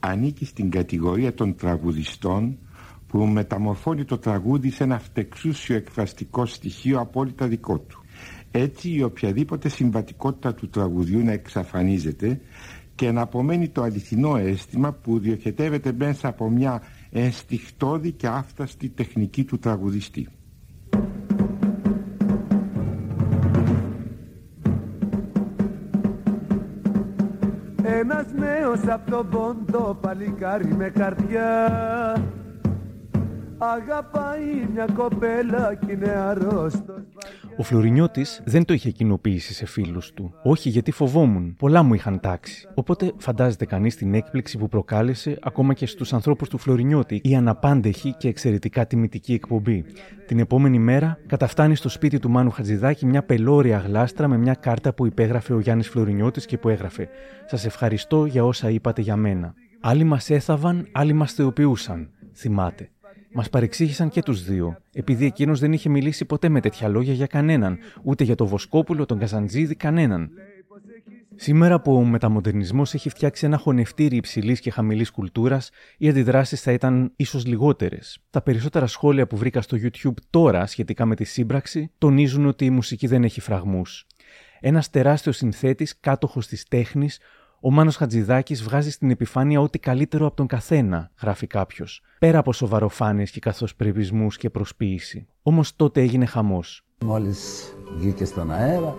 ανήκει στην κατηγορία των τραγουδιστών που μεταμορφώνει το τραγούδι σε ένα φτεξούσιο εκφραστικό στοιχείο απόλυτα δικό του. Έτσι η οποιαδήποτε συμβατικότητα του τραγουδιού να εξαφανίζεται και να απομένει το αληθινό αίσθημα που διοχετεύεται μέσα από μια ενστιχτόδη και άφταστη τεχνική του τραγουδιστή.
Ένας νέος από τον πόντο παλικάρι με καρδιά Αγαπάει μια κοπέλα κι είναι αρρώστος
Ο Φλωρινιώτης δεν το είχε κοινοποιήσει σε φίλους του. Όχι, γιατί φοβόμουν. Πολλά μου είχαν τάξει. Οπότε φαντάζεται κανείς την έκπληξη που προκάλεσε ακόμα και στους ανθρώπους του Φλωρινιώτη η αναπάντεχη και εξαιρετικά τιμητική εκπομπή. Την επόμενη μέρα καταφτάνει στο σπίτι του Μάνου Χατζηδάκη μια πελώρια γλάστρα με μια κάρτα που υπέγραφε ο Γιάννης Φλωρινιώτης και που έγραφε Σας ευχαριστώ για όσα είπατε για μένα. Άλλοι μας έθαβαν, άλλοι μας θεοποιούσαν. Θυμάται. Μας παρεξήγησαν και τους δύο, επειδή εκείνος δεν είχε μιλήσει ποτέ με τέτοια λόγια για κανέναν, ούτε για τον Βοσκόπουλο, τον Καζαντζίδη, κανέναν. Σήμερα που ο μεταμοντερνισμός έχει φτιάξει ένα χωνευτήρι υψηλής και χαμηλής κουλτούρας, οι αντιδράσεις θα ήταν ίσως λιγότερες. Τα περισσότερα σχόλια που βρήκα στο YouTube τώρα σχετικά με τη σύμπραξη τονίζουν ότι η μουσική δεν έχει φραγμούς. Ένας τεράστιος συνθέτης, κάτοχος της τέχνης, ο Μάνος Χατζηδάκης βγάζει στην επιφάνεια ό,τι καλύτερο από τον καθένα, γράφει κάποιος, πέρα από σοβαροφάνειες και καθοσπρεπισμού και προσποίηση. Όμως τότε έγινε χαμός.
Μόλις βγήκε στον αέρα,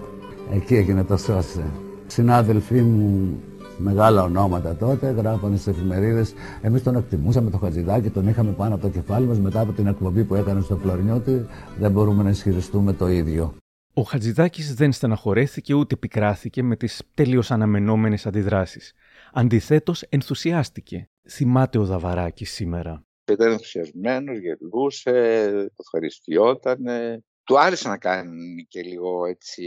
εκεί έγινε το σώσε. Συνάδελφοί μου, μεγάλα ονόματα τότε, γράφανε στις εφημερίδες. Εμείς τον εκτιμούσαμε το Χατζηδάκη, τον είχαμε πάνω από το κεφάλι μας μετά από την εκπομπή που έκανε στο Φλωρινιώτη. Δεν μπορούμε να ισχυριστούμε το ίδιο.
Ο Χατζηδάκης δεν στεναχωρέθηκε ούτε πικράθηκε με τις τελείως αναμενόμενες αντιδράσεις. Αντιθέτως ενθουσιάστηκε. Θυμάται ο Δαβαράκης σήμερα.
Ήταν ενθουσιασμένος, γελούσε, το ευχαριστιόταν. Του άρεσε να κάνει και λίγο έτσι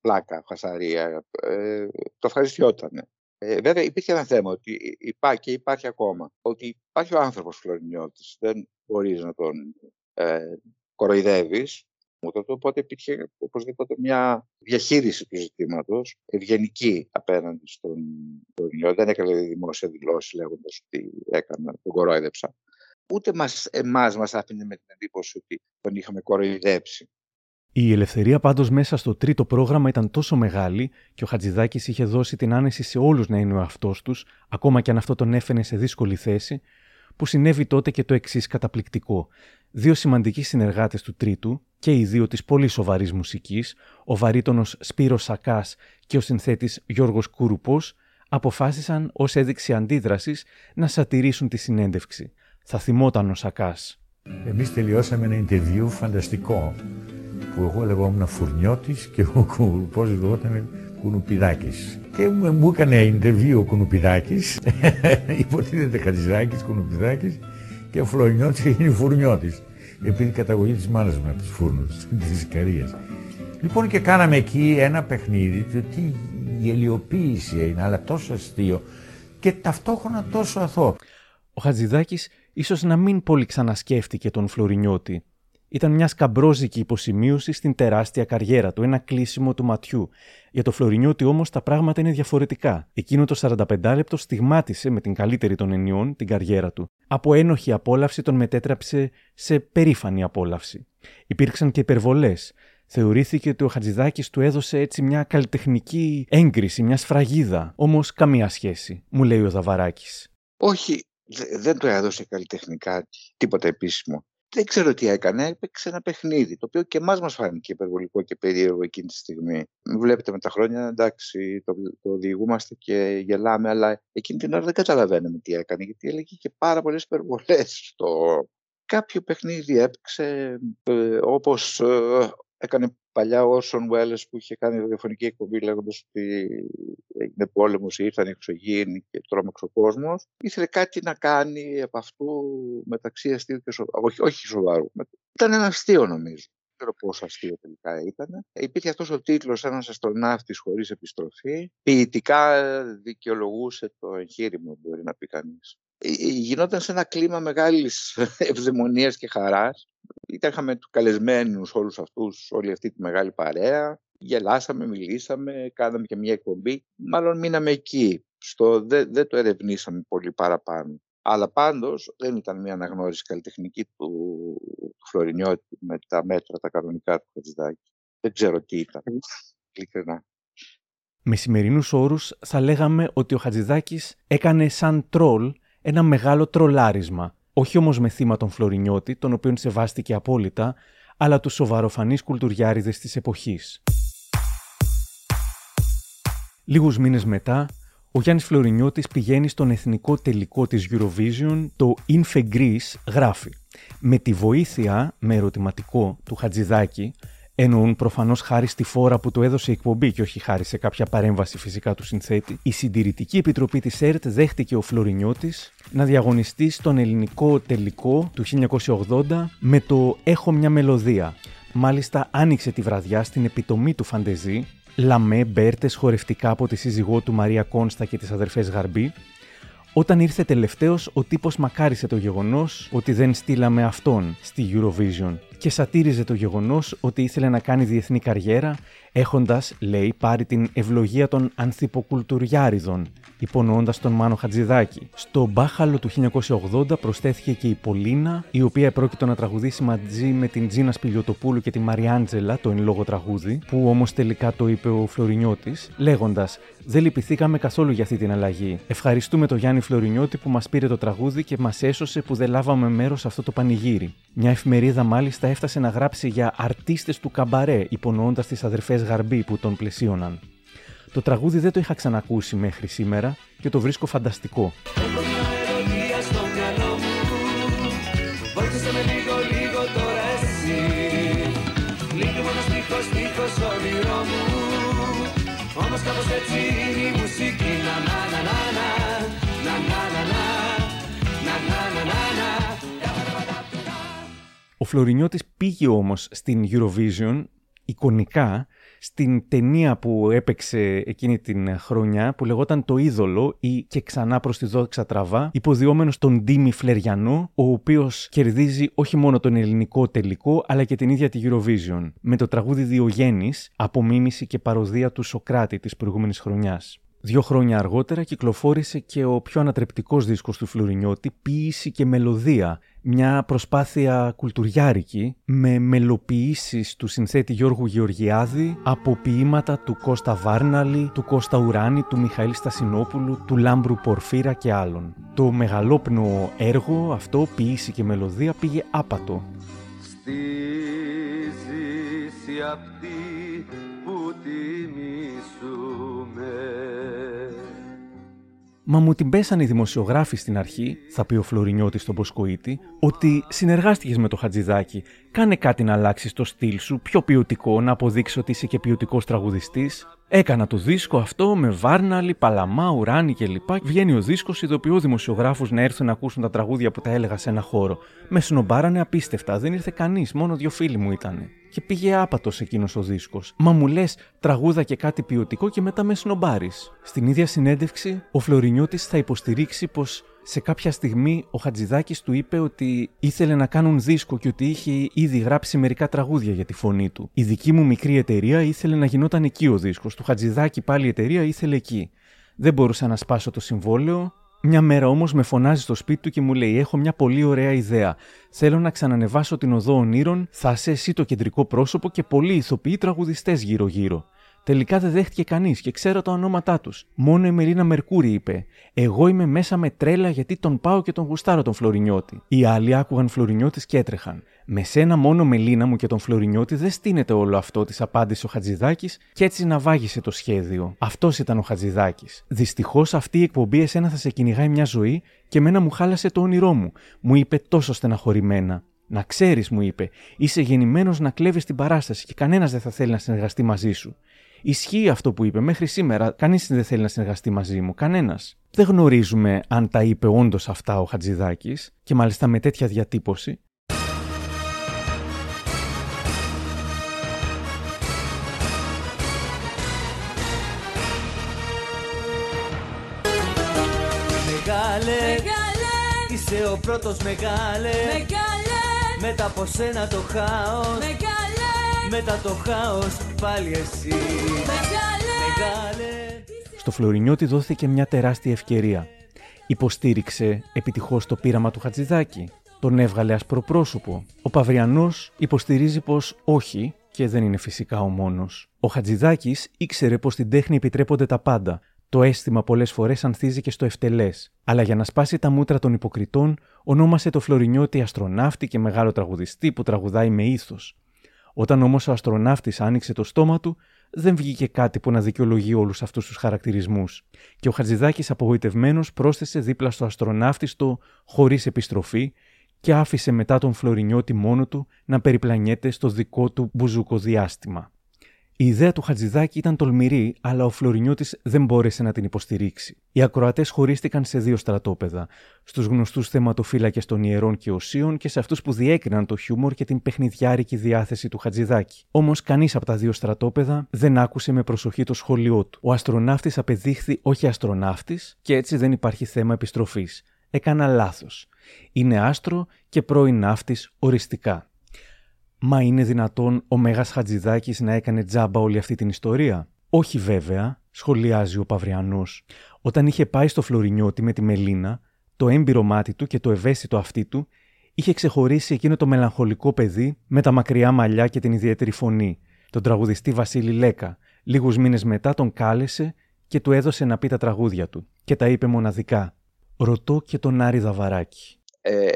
πλάκα, χασαρία. Ε, το ευχαριστιόταν. Ε, βέβαια υπήρχε ένα θέμα ότι υπάρχει και υπάρχει ακόμα. Ότι υπάρχει ο άνθρωπος Φλωρινιώτης. Δεν μπορείς να τον ε, κοροϊδεύεις Οπότε υπήρχε οπωσδήποτε μια διαχείριση του ζητήματος, ευγενική απέναντι στον Τωρινιό. Δεν έκανε δημόσια δηλώσεις λέγοντας ότι έκανα, τον κορόιδεψα. Ούτε μας, εμάς μας άφηνε με την εντύπωση ότι τον είχαμε κοροϊδέψει.
Η ελευθερία πάντως μέσα στο τρίτο πρόγραμμα ήταν τόσο μεγάλη και ο Χατζηδάκης είχε δώσει την άνεση σε όλους να είναι ο αυτό τους, ακόμα και αν αυτό τον έφερε σε δύσκολη θέση, που συνέβη τότε και το εξής καταπληκτικό. Δύο σημαντικοί συνεργάτες του Τρίτου, και οι δύο της πολύ σοβαρής μουσικής, ο βαρύτονος Σπύρος Σακάς και ο συνθέτης Γιώργος Κούρουπος, αποφάσισαν ως έδειξη αντίδρασης να σατηρήσουν τη συνέντευξη. Θα θυμόταν ο Σακάς.
Εμείς τελειώσαμε ένα interview φανταστικό που εγώ λεγόμουν Φουρνιώτης και ο Κουρουπό λεγόταν Κουνουπιδάκης. Και μου έκανε interview ο Κουνουπιδάκης, υποτίθεται Χατζηδάκης, Κουνουπιδάκης και ο Φλωρινιώτης έγινε Φουρνιώτης επειδή καταγωγή της μάνας μου από τους φούρνους της Ικαρίας. Λοιπόν και κάναμε εκεί ένα παιχνίδι, το τι γελιοποίηση είναι, αλλά τόσο αστείο και ταυτόχρονα τόσο αθώο.
Ο Χατζηδάκης ίσως να μην πολύ ξανασκέφτηκε τον Φλωρινιώτη. Ήταν μια σκαμπρόζικη υποσημείωση στην τεράστια καριέρα του, ένα κλείσιμο του ματιού. Για το Φλωρινιώτη όμως τα πράγματα είναι διαφορετικά. Εκείνο το 45 λεπτό στιγμάτισε με την καλύτερη των ενιών την καριέρα του. Από ένοχη απόλαυση τον μετέτραψε σε περήφανη απόλαυση. Υπήρξαν και υπερβολές. Θεωρήθηκε ότι ο Χατζηδάκης του έδωσε έτσι μια καλλιτεχνική έγκριση, μια σφραγίδα. Όμως καμία σχέση, μου λέει ο Δαβαράκης.
Όχι, δεν το έδωσε καλλιτεχνικά τίποτα επίσημο δεν ξέρω τι έκανε, έπαιξε ένα παιχνίδι, το οποίο και εμάς μας φάνηκε υπερβολικό και περίεργο εκείνη τη στιγμή. Βλέπετε με τα χρόνια, εντάξει, το, το οδηγούμαστε και γελάμε, αλλά εκείνη την ώρα δεν καταλαβαίνουμε τι έκανε, γιατί έλεγε και πάρα πολλές υπερβολές στο, κάποιο παιχνίδι έπαιξε ε, όπως ε, έκανε παλιά ο Όρσον Welles που είχε κάνει ραδιοφωνική εκπομπή λέγοντας ότι έγινε πόλεμος, ήρθαν οι εξωγήινοι και τρόμαξε ο κόσμος. Ήθελε κάτι να κάνει από αυτού μεταξύ αστείου και σοβαρού. Όχι, όχι σοβαρού. Ήταν ένα αστείο νομίζω. Δεν ξέρω πόσο αστείο τελικά ήταν. Υπήρχε αυτός ο τίτλος, ένας αστροναύτης χωρίς επιστροφή. Ποιητικά δικαιολογούσε το εγχείρημα, μπορεί να πει κανείς. Ε, ε, γινόταν σε ένα κλίμα μεγάλης ευδαιμονίας και χαράς. Είχαμε καλεσμένους όλους αυτούς, όλη αυτή τη μεγάλη παρέα. Γελάσαμε, μιλήσαμε, κάναμε και μια εκπομπή. Μάλλον μείναμε εκεί. Στο, δεν, δεν το ερευνήσαμε πολύ παραπάνω. Αλλά πάντως δεν ήταν μια αναγνώριση καλλιτεχνική του, του Φλωρινιώτη με τα μέτρα, τα κανονικά του Χατζηδάκη. Δεν ξέρω τι ήταν, ειλικρινά.
Με σημερινού όρους θα λέγαμε ότι ο Χατζηδάκης έκανε σαν τρόλ ένα μεγάλο τρολάρισμα, όχι όμως με θύμα τον Φλωρινιώτη, τον οποίον σεβάστηκε απόλυτα, αλλά τους σοβαροφανείς κουλτουριάριδες της εποχής. Λίγους μήνες μετά, ο Γιάννης Φλωρινιώτης πηγαίνει στον εθνικό τελικό της Eurovision, το Infe Greece γράφει. Με τη βοήθεια, με ερωτηματικό, του Χατζηδάκη, Εννοούν προφανώς χάρη στη φόρα που του έδωσε η εκπομπή και όχι χάρη σε κάποια παρέμβαση φυσικά του συνθέτη. Η Συντηρητική Επιτροπή της ΕΡΤ δέχτηκε ο Φλωρινιώτης να διαγωνιστεί στον ελληνικό τελικό του 1980 με το Έχω μια μελωδία. Μάλιστα άνοιξε τη βραδιά στην επιτομή του Φαντεζή, λαμέ μπέρτες χορευτικά από τη σύζυγό του Μαρία Κόνστα και τις αδερφές Γαρμπή, όταν ήρθε τελευταίος, ο τύπος μακάρισε το γεγονός ότι δεν στείλαμε αυτόν στη Eurovision και σατήριζε το γεγονός ότι ήθελε να κάνει διεθνή καριέρα έχοντας, λέει, πάρει την ευλογία των ανθυποκουλτουριάριδων, υπονοώντας τον Μάνο Χατζηδάκη. Στο μπάχαλο του 1980 προσθέθηκε και η Πολίνα, η οποία πρόκειται να τραγουδήσει μαζί με την Τζίνα Σπιλιοτοπούλου και τη Μαριάντζελα, το εν λόγω τραγούδι, που όμως τελικά το είπε ο Φλωρινιώτης, λέγοντας δεν λυπηθήκαμε καθόλου για αυτή την αλλαγή. Ευχαριστούμε τον Γιάννη Φλωρινιώτη που μας πήρε το τραγούδι και μας έσωσε που δεν λάβαμε μέρος σε αυτό το πανηγύρι. Μια εφημερίδα μάλιστα έφτασε να γράψει για αρτίστες του καμπαρέ, υπονοώντας τις αδερφές Γαρμπή που τον πλαισίωναν. Το τραγούδι δεν το είχα ξανακούσει μέχρι σήμερα και το βρίσκω φανταστικό. Ο Φλωρινιώτης πήγε όμως στην Eurovision εικονικά στην ταινία που έπαιξε εκείνη την χρονιά που λεγόταν «Το είδωλο» ή «Και ξανά προς τη δόξα τραβά» υποδιόμενος τον Ντίμι Φλεριανό ο οποίος κερδίζει όχι μόνο τον ελληνικό τελικό αλλά και την ίδια τη Eurovision με το τραγούδι Διογέννης, απομίμηση και παροδία του Σοκράτη της προηγούμενης χρονιάς. Δύο χρόνια αργότερα κυκλοφόρησε και ο πιο ανατρεπτικός δίσκος του Φλουρινιώτη, «Ποίηση και μελωδία», μια προσπάθεια κουλτουριάρικη με μελοποιήσεις του συνθέτη Γιώργου Γεωργιάδη από ποίηματα του Κώστα Βάρναλη, του Κώστα Ουράνη, του Μιχαήλ Στασινόπουλου, του Λάμπρου Πορφύρα και άλλων. Το μεγαλόπνο έργο αυτό, ποιήση και μελωδία, πήγε άπατο. Στη ζήση αυτή Μα μου την πέσανε οι δημοσιογράφοι στην αρχή, θα πει ο Φλωρινιώτης στον Ποσκοίτη, ότι συνεργάστηκες με το Χατζηδάκι. Κάνε κάτι να αλλάξεις το στυλ σου, πιο ποιοτικό, να αποδείξεις ότι είσαι και ποιοτικός τραγουδιστής. Έκανα το δίσκο αυτό με Βάρναλι, Παλαμά, Ουράνι κλπ. Βγαίνει ο δίσκος, ειδοποιώ δημοσιογράφους να έρθουν να ακούσουν τα τραγούδια που τα έλεγα σε ένα χώρο. Με σνομπάρανε απίστευτα, δεν ήρθε κανείς, μόνο δύο φίλοι μου ήταν. Και πήγε άπατος εκείνος ο δίσκος. Μα μου λες τραγούδα και κάτι ποιοτικό και μετά με σνομπάρεις. Στην ίδια συνέντευξη, ο Φλωρινιώτης θα υποστηρίξει πως σε κάποια στιγμή ο Χατζηδάκης του είπε ότι ήθελε να κάνουν δίσκο και ότι είχε ήδη γράψει μερικά τραγούδια για τη φωνή του. Η δική μου μικρή εταιρεία ήθελε να γινόταν εκεί ο δίσκος. Του Χατζηδάκη πάλι η εταιρεία ήθελε εκεί. Δεν μπορούσα να σπάσω το συμβόλαιο. Μια μέρα όμως με φωνάζει στο σπίτι του και μου λέει: Έχω μια πολύ ωραία ιδέα. Θέλω να ξανανεβάσω την οδό ονείρων, θα είσαι εσύ το κεντρικό πρόσωπο και πολλοί ηθοποιοί τραγουδιστές γύρω-γύρω. Τελικά δεν δέχτηκε κανείς και ξέρω τα ονόματά τους. Μόνο η Μερίνα Μερκούρη είπε: Εγώ είμαι μέσα με τρέλα γιατί τον πάω και τον γουστάρω τον Φλωρινιώτη. Οι άλλοι άκουγαν Φλωρινιώτης και έτρεχαν. Με σένα μόνο Μελίνα μου και τον Φλωρινιώτη δεν στείνεται όλο αυτό, της απάντησε ο Χατζηδάκης και έτσι να βάγισε το σχέδιο. Αυτός ήταν ο Χατζηδάκης. Δυστυχώς αυτή η εκπομπή εσένα θα σε κυνηγάει μια ζωή και μένα μου χάλασε το όνειρό μου. Μου είπε τόσο στεναχωρημένα. Να ξέρεις, μου είπε, είσαι γεννημένος να κλέβεις την παράσταση και κανένας δεν θα θέλει να συνεργαστεί μαζί σου. Ισχύει αυτό που είπε. Μέχρι σήμερα κανείς δεν θέλει να συνεργαστεί μαζί μου. Κανένας. Δεν γνωρίζουμε αν τα είπε όντως αυτά ο Χατζηδάκης και μάλιστα με τέτοια διατύπωση.
Μεγάλε, είσαι ο πρώτος μεγάλε
Μεγάλε,
Μετά από σένα το χάος
μεγάλε,
Μετά το χάος πάλι εσύ Μεγάλε
Στο Φλωρινιώτη δόθηκε μια τεράστια ευκαιρία. Υποστήριξε επιτυχώς το πείραμα του Χατζηδάκη. Τον έβγαλε ασπροπρόσωπο. Ο Παυριανός υποστηρίζει πως όχι και δεν είναι φυσικά ο μόνος. Ο Χατζηδάκης ήξερε πως στην τέχνη επιτρέπονται τα πάντα. Το αίσθημα πολλές φορές ανθίζει και στο ευτελές. Αλλά για να σπάσει τα μούτρα των υποκριτών, ονόμασε το Φλωρινιώτη αστροναύτη και μεγάλο τραγουδιστή που τραγουδάει με ήθος. Όταν όμως ο αστροναύτης άνοιξε το στόμα του, δεν βγήκε κάτι που να δικαιολογεί όλους αυτούς τους χαρακτηρισμούς. Και ο Χατζηδάκης, απογοητευμένος, πρόσθεσε δίπλα στο αστροναύτη το χωρίς επιστροφή και άφησε μετά τον Φλωρινιώτη μόνο του να περιπλανιέται στο δικό του μπουζούκο διάστημα. Η ιδέα του Χατζηδάκη ήταν τολμηρή, αλλά ο Φλωρινιώτη δεν μπόρεσε να την υποστηρίξει. Οι ακροατές χωρίστηκαν σε δύο στρατόπεδα. Στους γνωστούς θεματοφύλακες των ιερών και οσίων και σε αυτούς που διέκριναν το χιούμορ και την παιχνιδιάρικη διάθεση του Χατζηδάκη. Όμως κανείς από τα δύο στρατόπεδα δεν άκουσε με προσοχή το σχόλιο του. Ο αστροναύτης απεδείχθη όχι αστροναύτης και έτσι δεν υπάρχει θέμα επιστροφής. Έκανα λάθος. Είναι άστρο και πρώην ναύτης οριστικά. Μα είναι δυνατόν ο Μέγας Χατζηδάκης να έκανε τζάμπα όλη αυτή την ιστορία; Όχι βέβαια, σχολιάζει ο Παυριανός. Όταν είχε πάει στο Φλωρινιώτη με τη Μελίνα, το έμπειρο μάτι του και το ευαίσθητο αυτί του είχε ξεχωρίσει εκείνο το μελαγχολικό παιδί με τα μακριά μαλλιά και την ιδιαίτερη φωνή, τον τραγουδιστή Βασίλη Λέκα. Λίγους μήνες μετά τον κάλεσε και του έδωσε να πει τα τραγούδια του. Και τα είπε μοναδικά. Ρωτώ και τον Άρη Δαβαράκη.
Ε,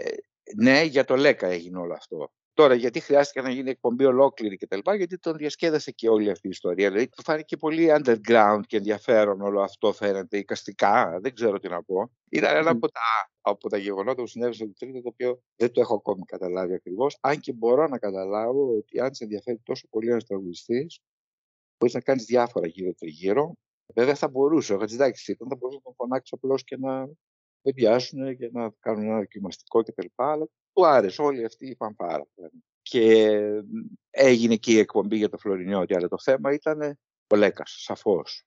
ναι, για το Λέκα έγινε όλο αυτό. Τώρα, γιατί χρειάστηκε να γίνει εκπομπή ολόκληρη και τα λοιπά, γιατί τον διασκέδασε και όλη αυτή η ιστορία. Δηλαδή, του φάνηκε πολύ underground και ενδιαφέρον όλο αυτό, φαίνεται, οικαστικά, δεν ξέρω τι να πω. Ήταν ένα από τα, από τα γεγονότα που συνέβησαν το τρίτο, το οποίο δεν το έχω ακόμη καταλάβει ακριβώς. Αν και μπορώ να καταλάβω ότι αν σε ενδιαφέρει τόσο πολύ ένας τραγουδιστής, μπορείς να κάνεις διάφορα γύρω-τριγύρω. Βέβαια, θα μπορούσε, ο Χατζηδάκη ήταν, θα μπορούσε να τον φωνάξει απλώς και να παιδιάσουν και να κάνουν ένα δοκιμαστικό κτλ. Αλλά του άρεσε όλη αυτή η φανφάρα. Και έγινε και η εκπομπή για το Φλωρινιώτη, αλλά το θέμα ήταν ο Λέκας, σαφώς.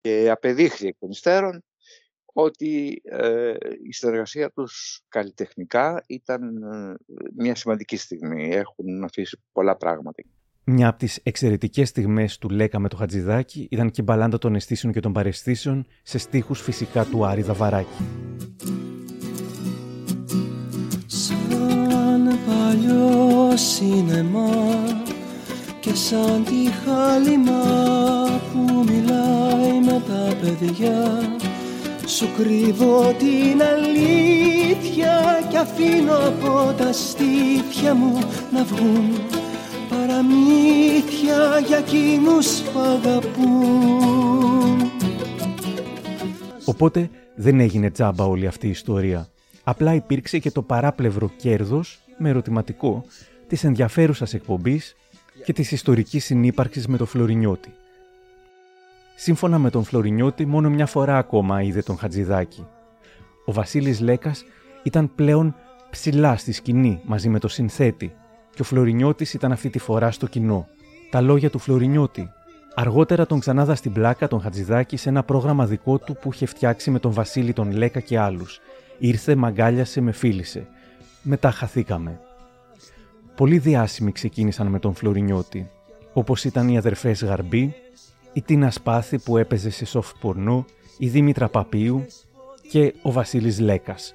Και απεδείχθη εκ των υστέρων ότι ε, η συνεργασία τους καλλιτεχνικά ήταν ε, μια σημαντική στιγμή. Έχουν αφήσει πολλά πράγματα.
Μια από τις εξαιρετικές στιγμές του Λέκα με το Χατζηδάκι ήταν και η μπαλάντα των αισθήσεων και των παρεστήσεων σε στίχους φυσικά του Άρη Δαβαράκη.
Παλιός σινεμά και σαν τη χάλιμα που μιλάει με τα παιδιά σου κρύβω την αλήθεια και αφήνω από τα στήθια μου να βγουν παραμύθια για εκείνους που αγαπούν
Οπότε δεν έγινε τζάμπα όλη αυτή η ιστορία. Απλά υπήρξε και το παράπλευρο κέρδος, με ερωτηματικό, της ενδιαφέρουσας εκπομπής και της ιστορικής συνύπαρξης με το Φλωρινιώτη. Σύμφωνα με τον Φλωρινιώτη, μόνο μια φορά ακόμα είδε τον Χατζηδάκη. Ο Βασίλης Λέκας ήταν πλέον ψηλά στη σκηνή μαζί με το συνθέτη και ο Φλωρινιώτης ήταν αυτή τη φορά στο κοινό. Τα λόγια του Φλωρινιώτη. Αργότερα τον ξανάδα στην πλάκα τον Χατζηδάκη σε ένα πρόγραμμα δικό του που είχε φτιάξει με τον Βασίλη τον Λέκα και άλλους. Ήρθε, μαγκάλιασε, με φίλησε. Μετά χαθήκαμε. Πολλοί διάσημοι ξεκίνησαν με τον Φλωρινιώτη, όπως ήταν οι αδερφές Γαρμπή, η Τίνα Σπάθη που έπαιζε σε soft πορνό, η Δήμητρα Παπίου και ο Βασίλης Λέκας.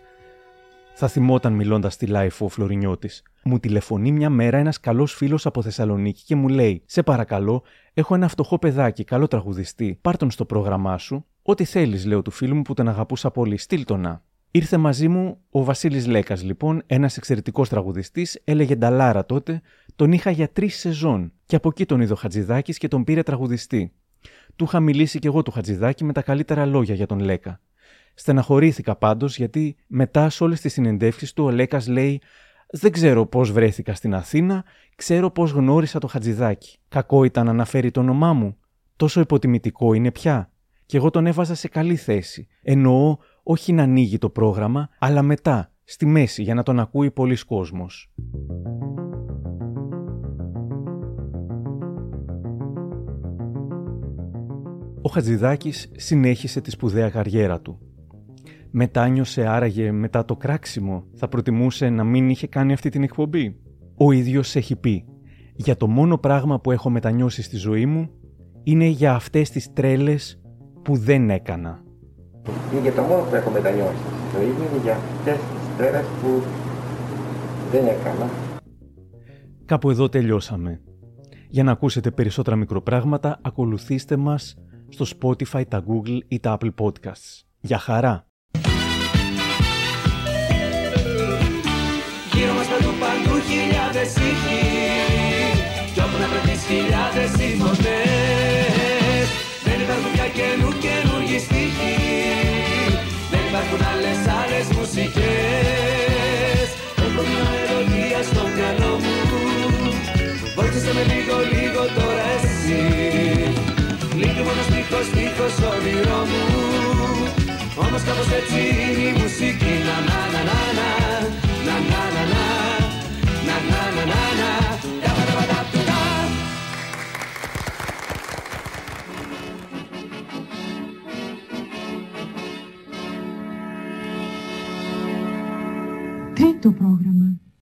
Θα θυμόταν μιλώντας στη live ο Φλωρινιώτης. Μου τηλεφωνεί μια μέρα ένας καλός φίλος από Θεσσαλονίκη και μου λέει «Σε παρακαλώ, έχω ένα φτωχό παιδάκι, καλό τραγουδιστή, πάρ τον στο πρόγραμμά σου». «Ό,τι θέλεις», λέω του φίλου μου που τον αγαπούσα πολύ, στείλ το να. Ήρθε μαζί μου ο Βασίλης Λέκας λοιπόν, ένας εξαιρετικός τραγουδιστής, έλεγε Νταλάρα τότε, τον είχα για τρεις σεζόν και από εκεί τον είδε ο Χατζηδάκης και τον πήρε τραγουδιστή. Του είχα μιλήσει κι εγώ του Χατζηδάκη με τα καλύτερα λόγια για τον Λέκα. Στεναχωρήθηκα πάντως γιατί μετά σε όλες τις συνεντεύξεις του ο Λέκας λέει «Δεν ξέρω πώς βρέθηκα στην Αθήνα, ξέρω πώς γνώρισα το Χατζηδάκη. Κακό ήταν να αναφέρει το όνομά μου. Τόσο υποτιμητικό είναι πια». Και εγώ τον έβαζα σε καλή θέση. Εννοώ όχι να ανοίγει το πρόγραμμα, αλλά μετά, στη μέση, για να τον ακούει πολλοί κόσμος. Ο Χατζηδάκης συνέχισε τη σπουδαία καριέρα του. Μετάνιωσε άραγε μετά το κράξιμο, θα προτιμούσε να μην είχε κάνει αυτή την εκπομπή. Ο ίδιος έχει πει «Για το μόνο πράγμα που έχω μετανιώσει στη ζωή μου είναι για αυτές τις τρέλες που δεν έκανα».
Είναι για το μόνο που έχω μετανιώσει στη ζωή μου είναι για αυτές τις τρέλες που δεν έκανα.
Κάπου εδώ τελειώσαμε. Για να ακούσετε περισσότερα μικροπράγματα, ακολουθήστε μας στο Spotify, τα Google ή τα Apple Podcasts. Για χαρά!
Γύρω μας παντού παντού χιλιάδες ήχοι Κι όπου να βρεθείς χιλιάδες συμφωνές Δεν υπάρχουν πια καινού καινούργιοι στίχοι Δεν υπάρχουν άλλες άλλες μουσικές. Έχω μια μελωδία στο μυαλό μου. Βοήθησε με λίγο λίγο τώρα εσύ. Λείπει μόνο στίχος στίχος όνειρό μου. Όμως κάπως έτσι είναι η μουσική. Να να να να να Να να να να Να
До програми.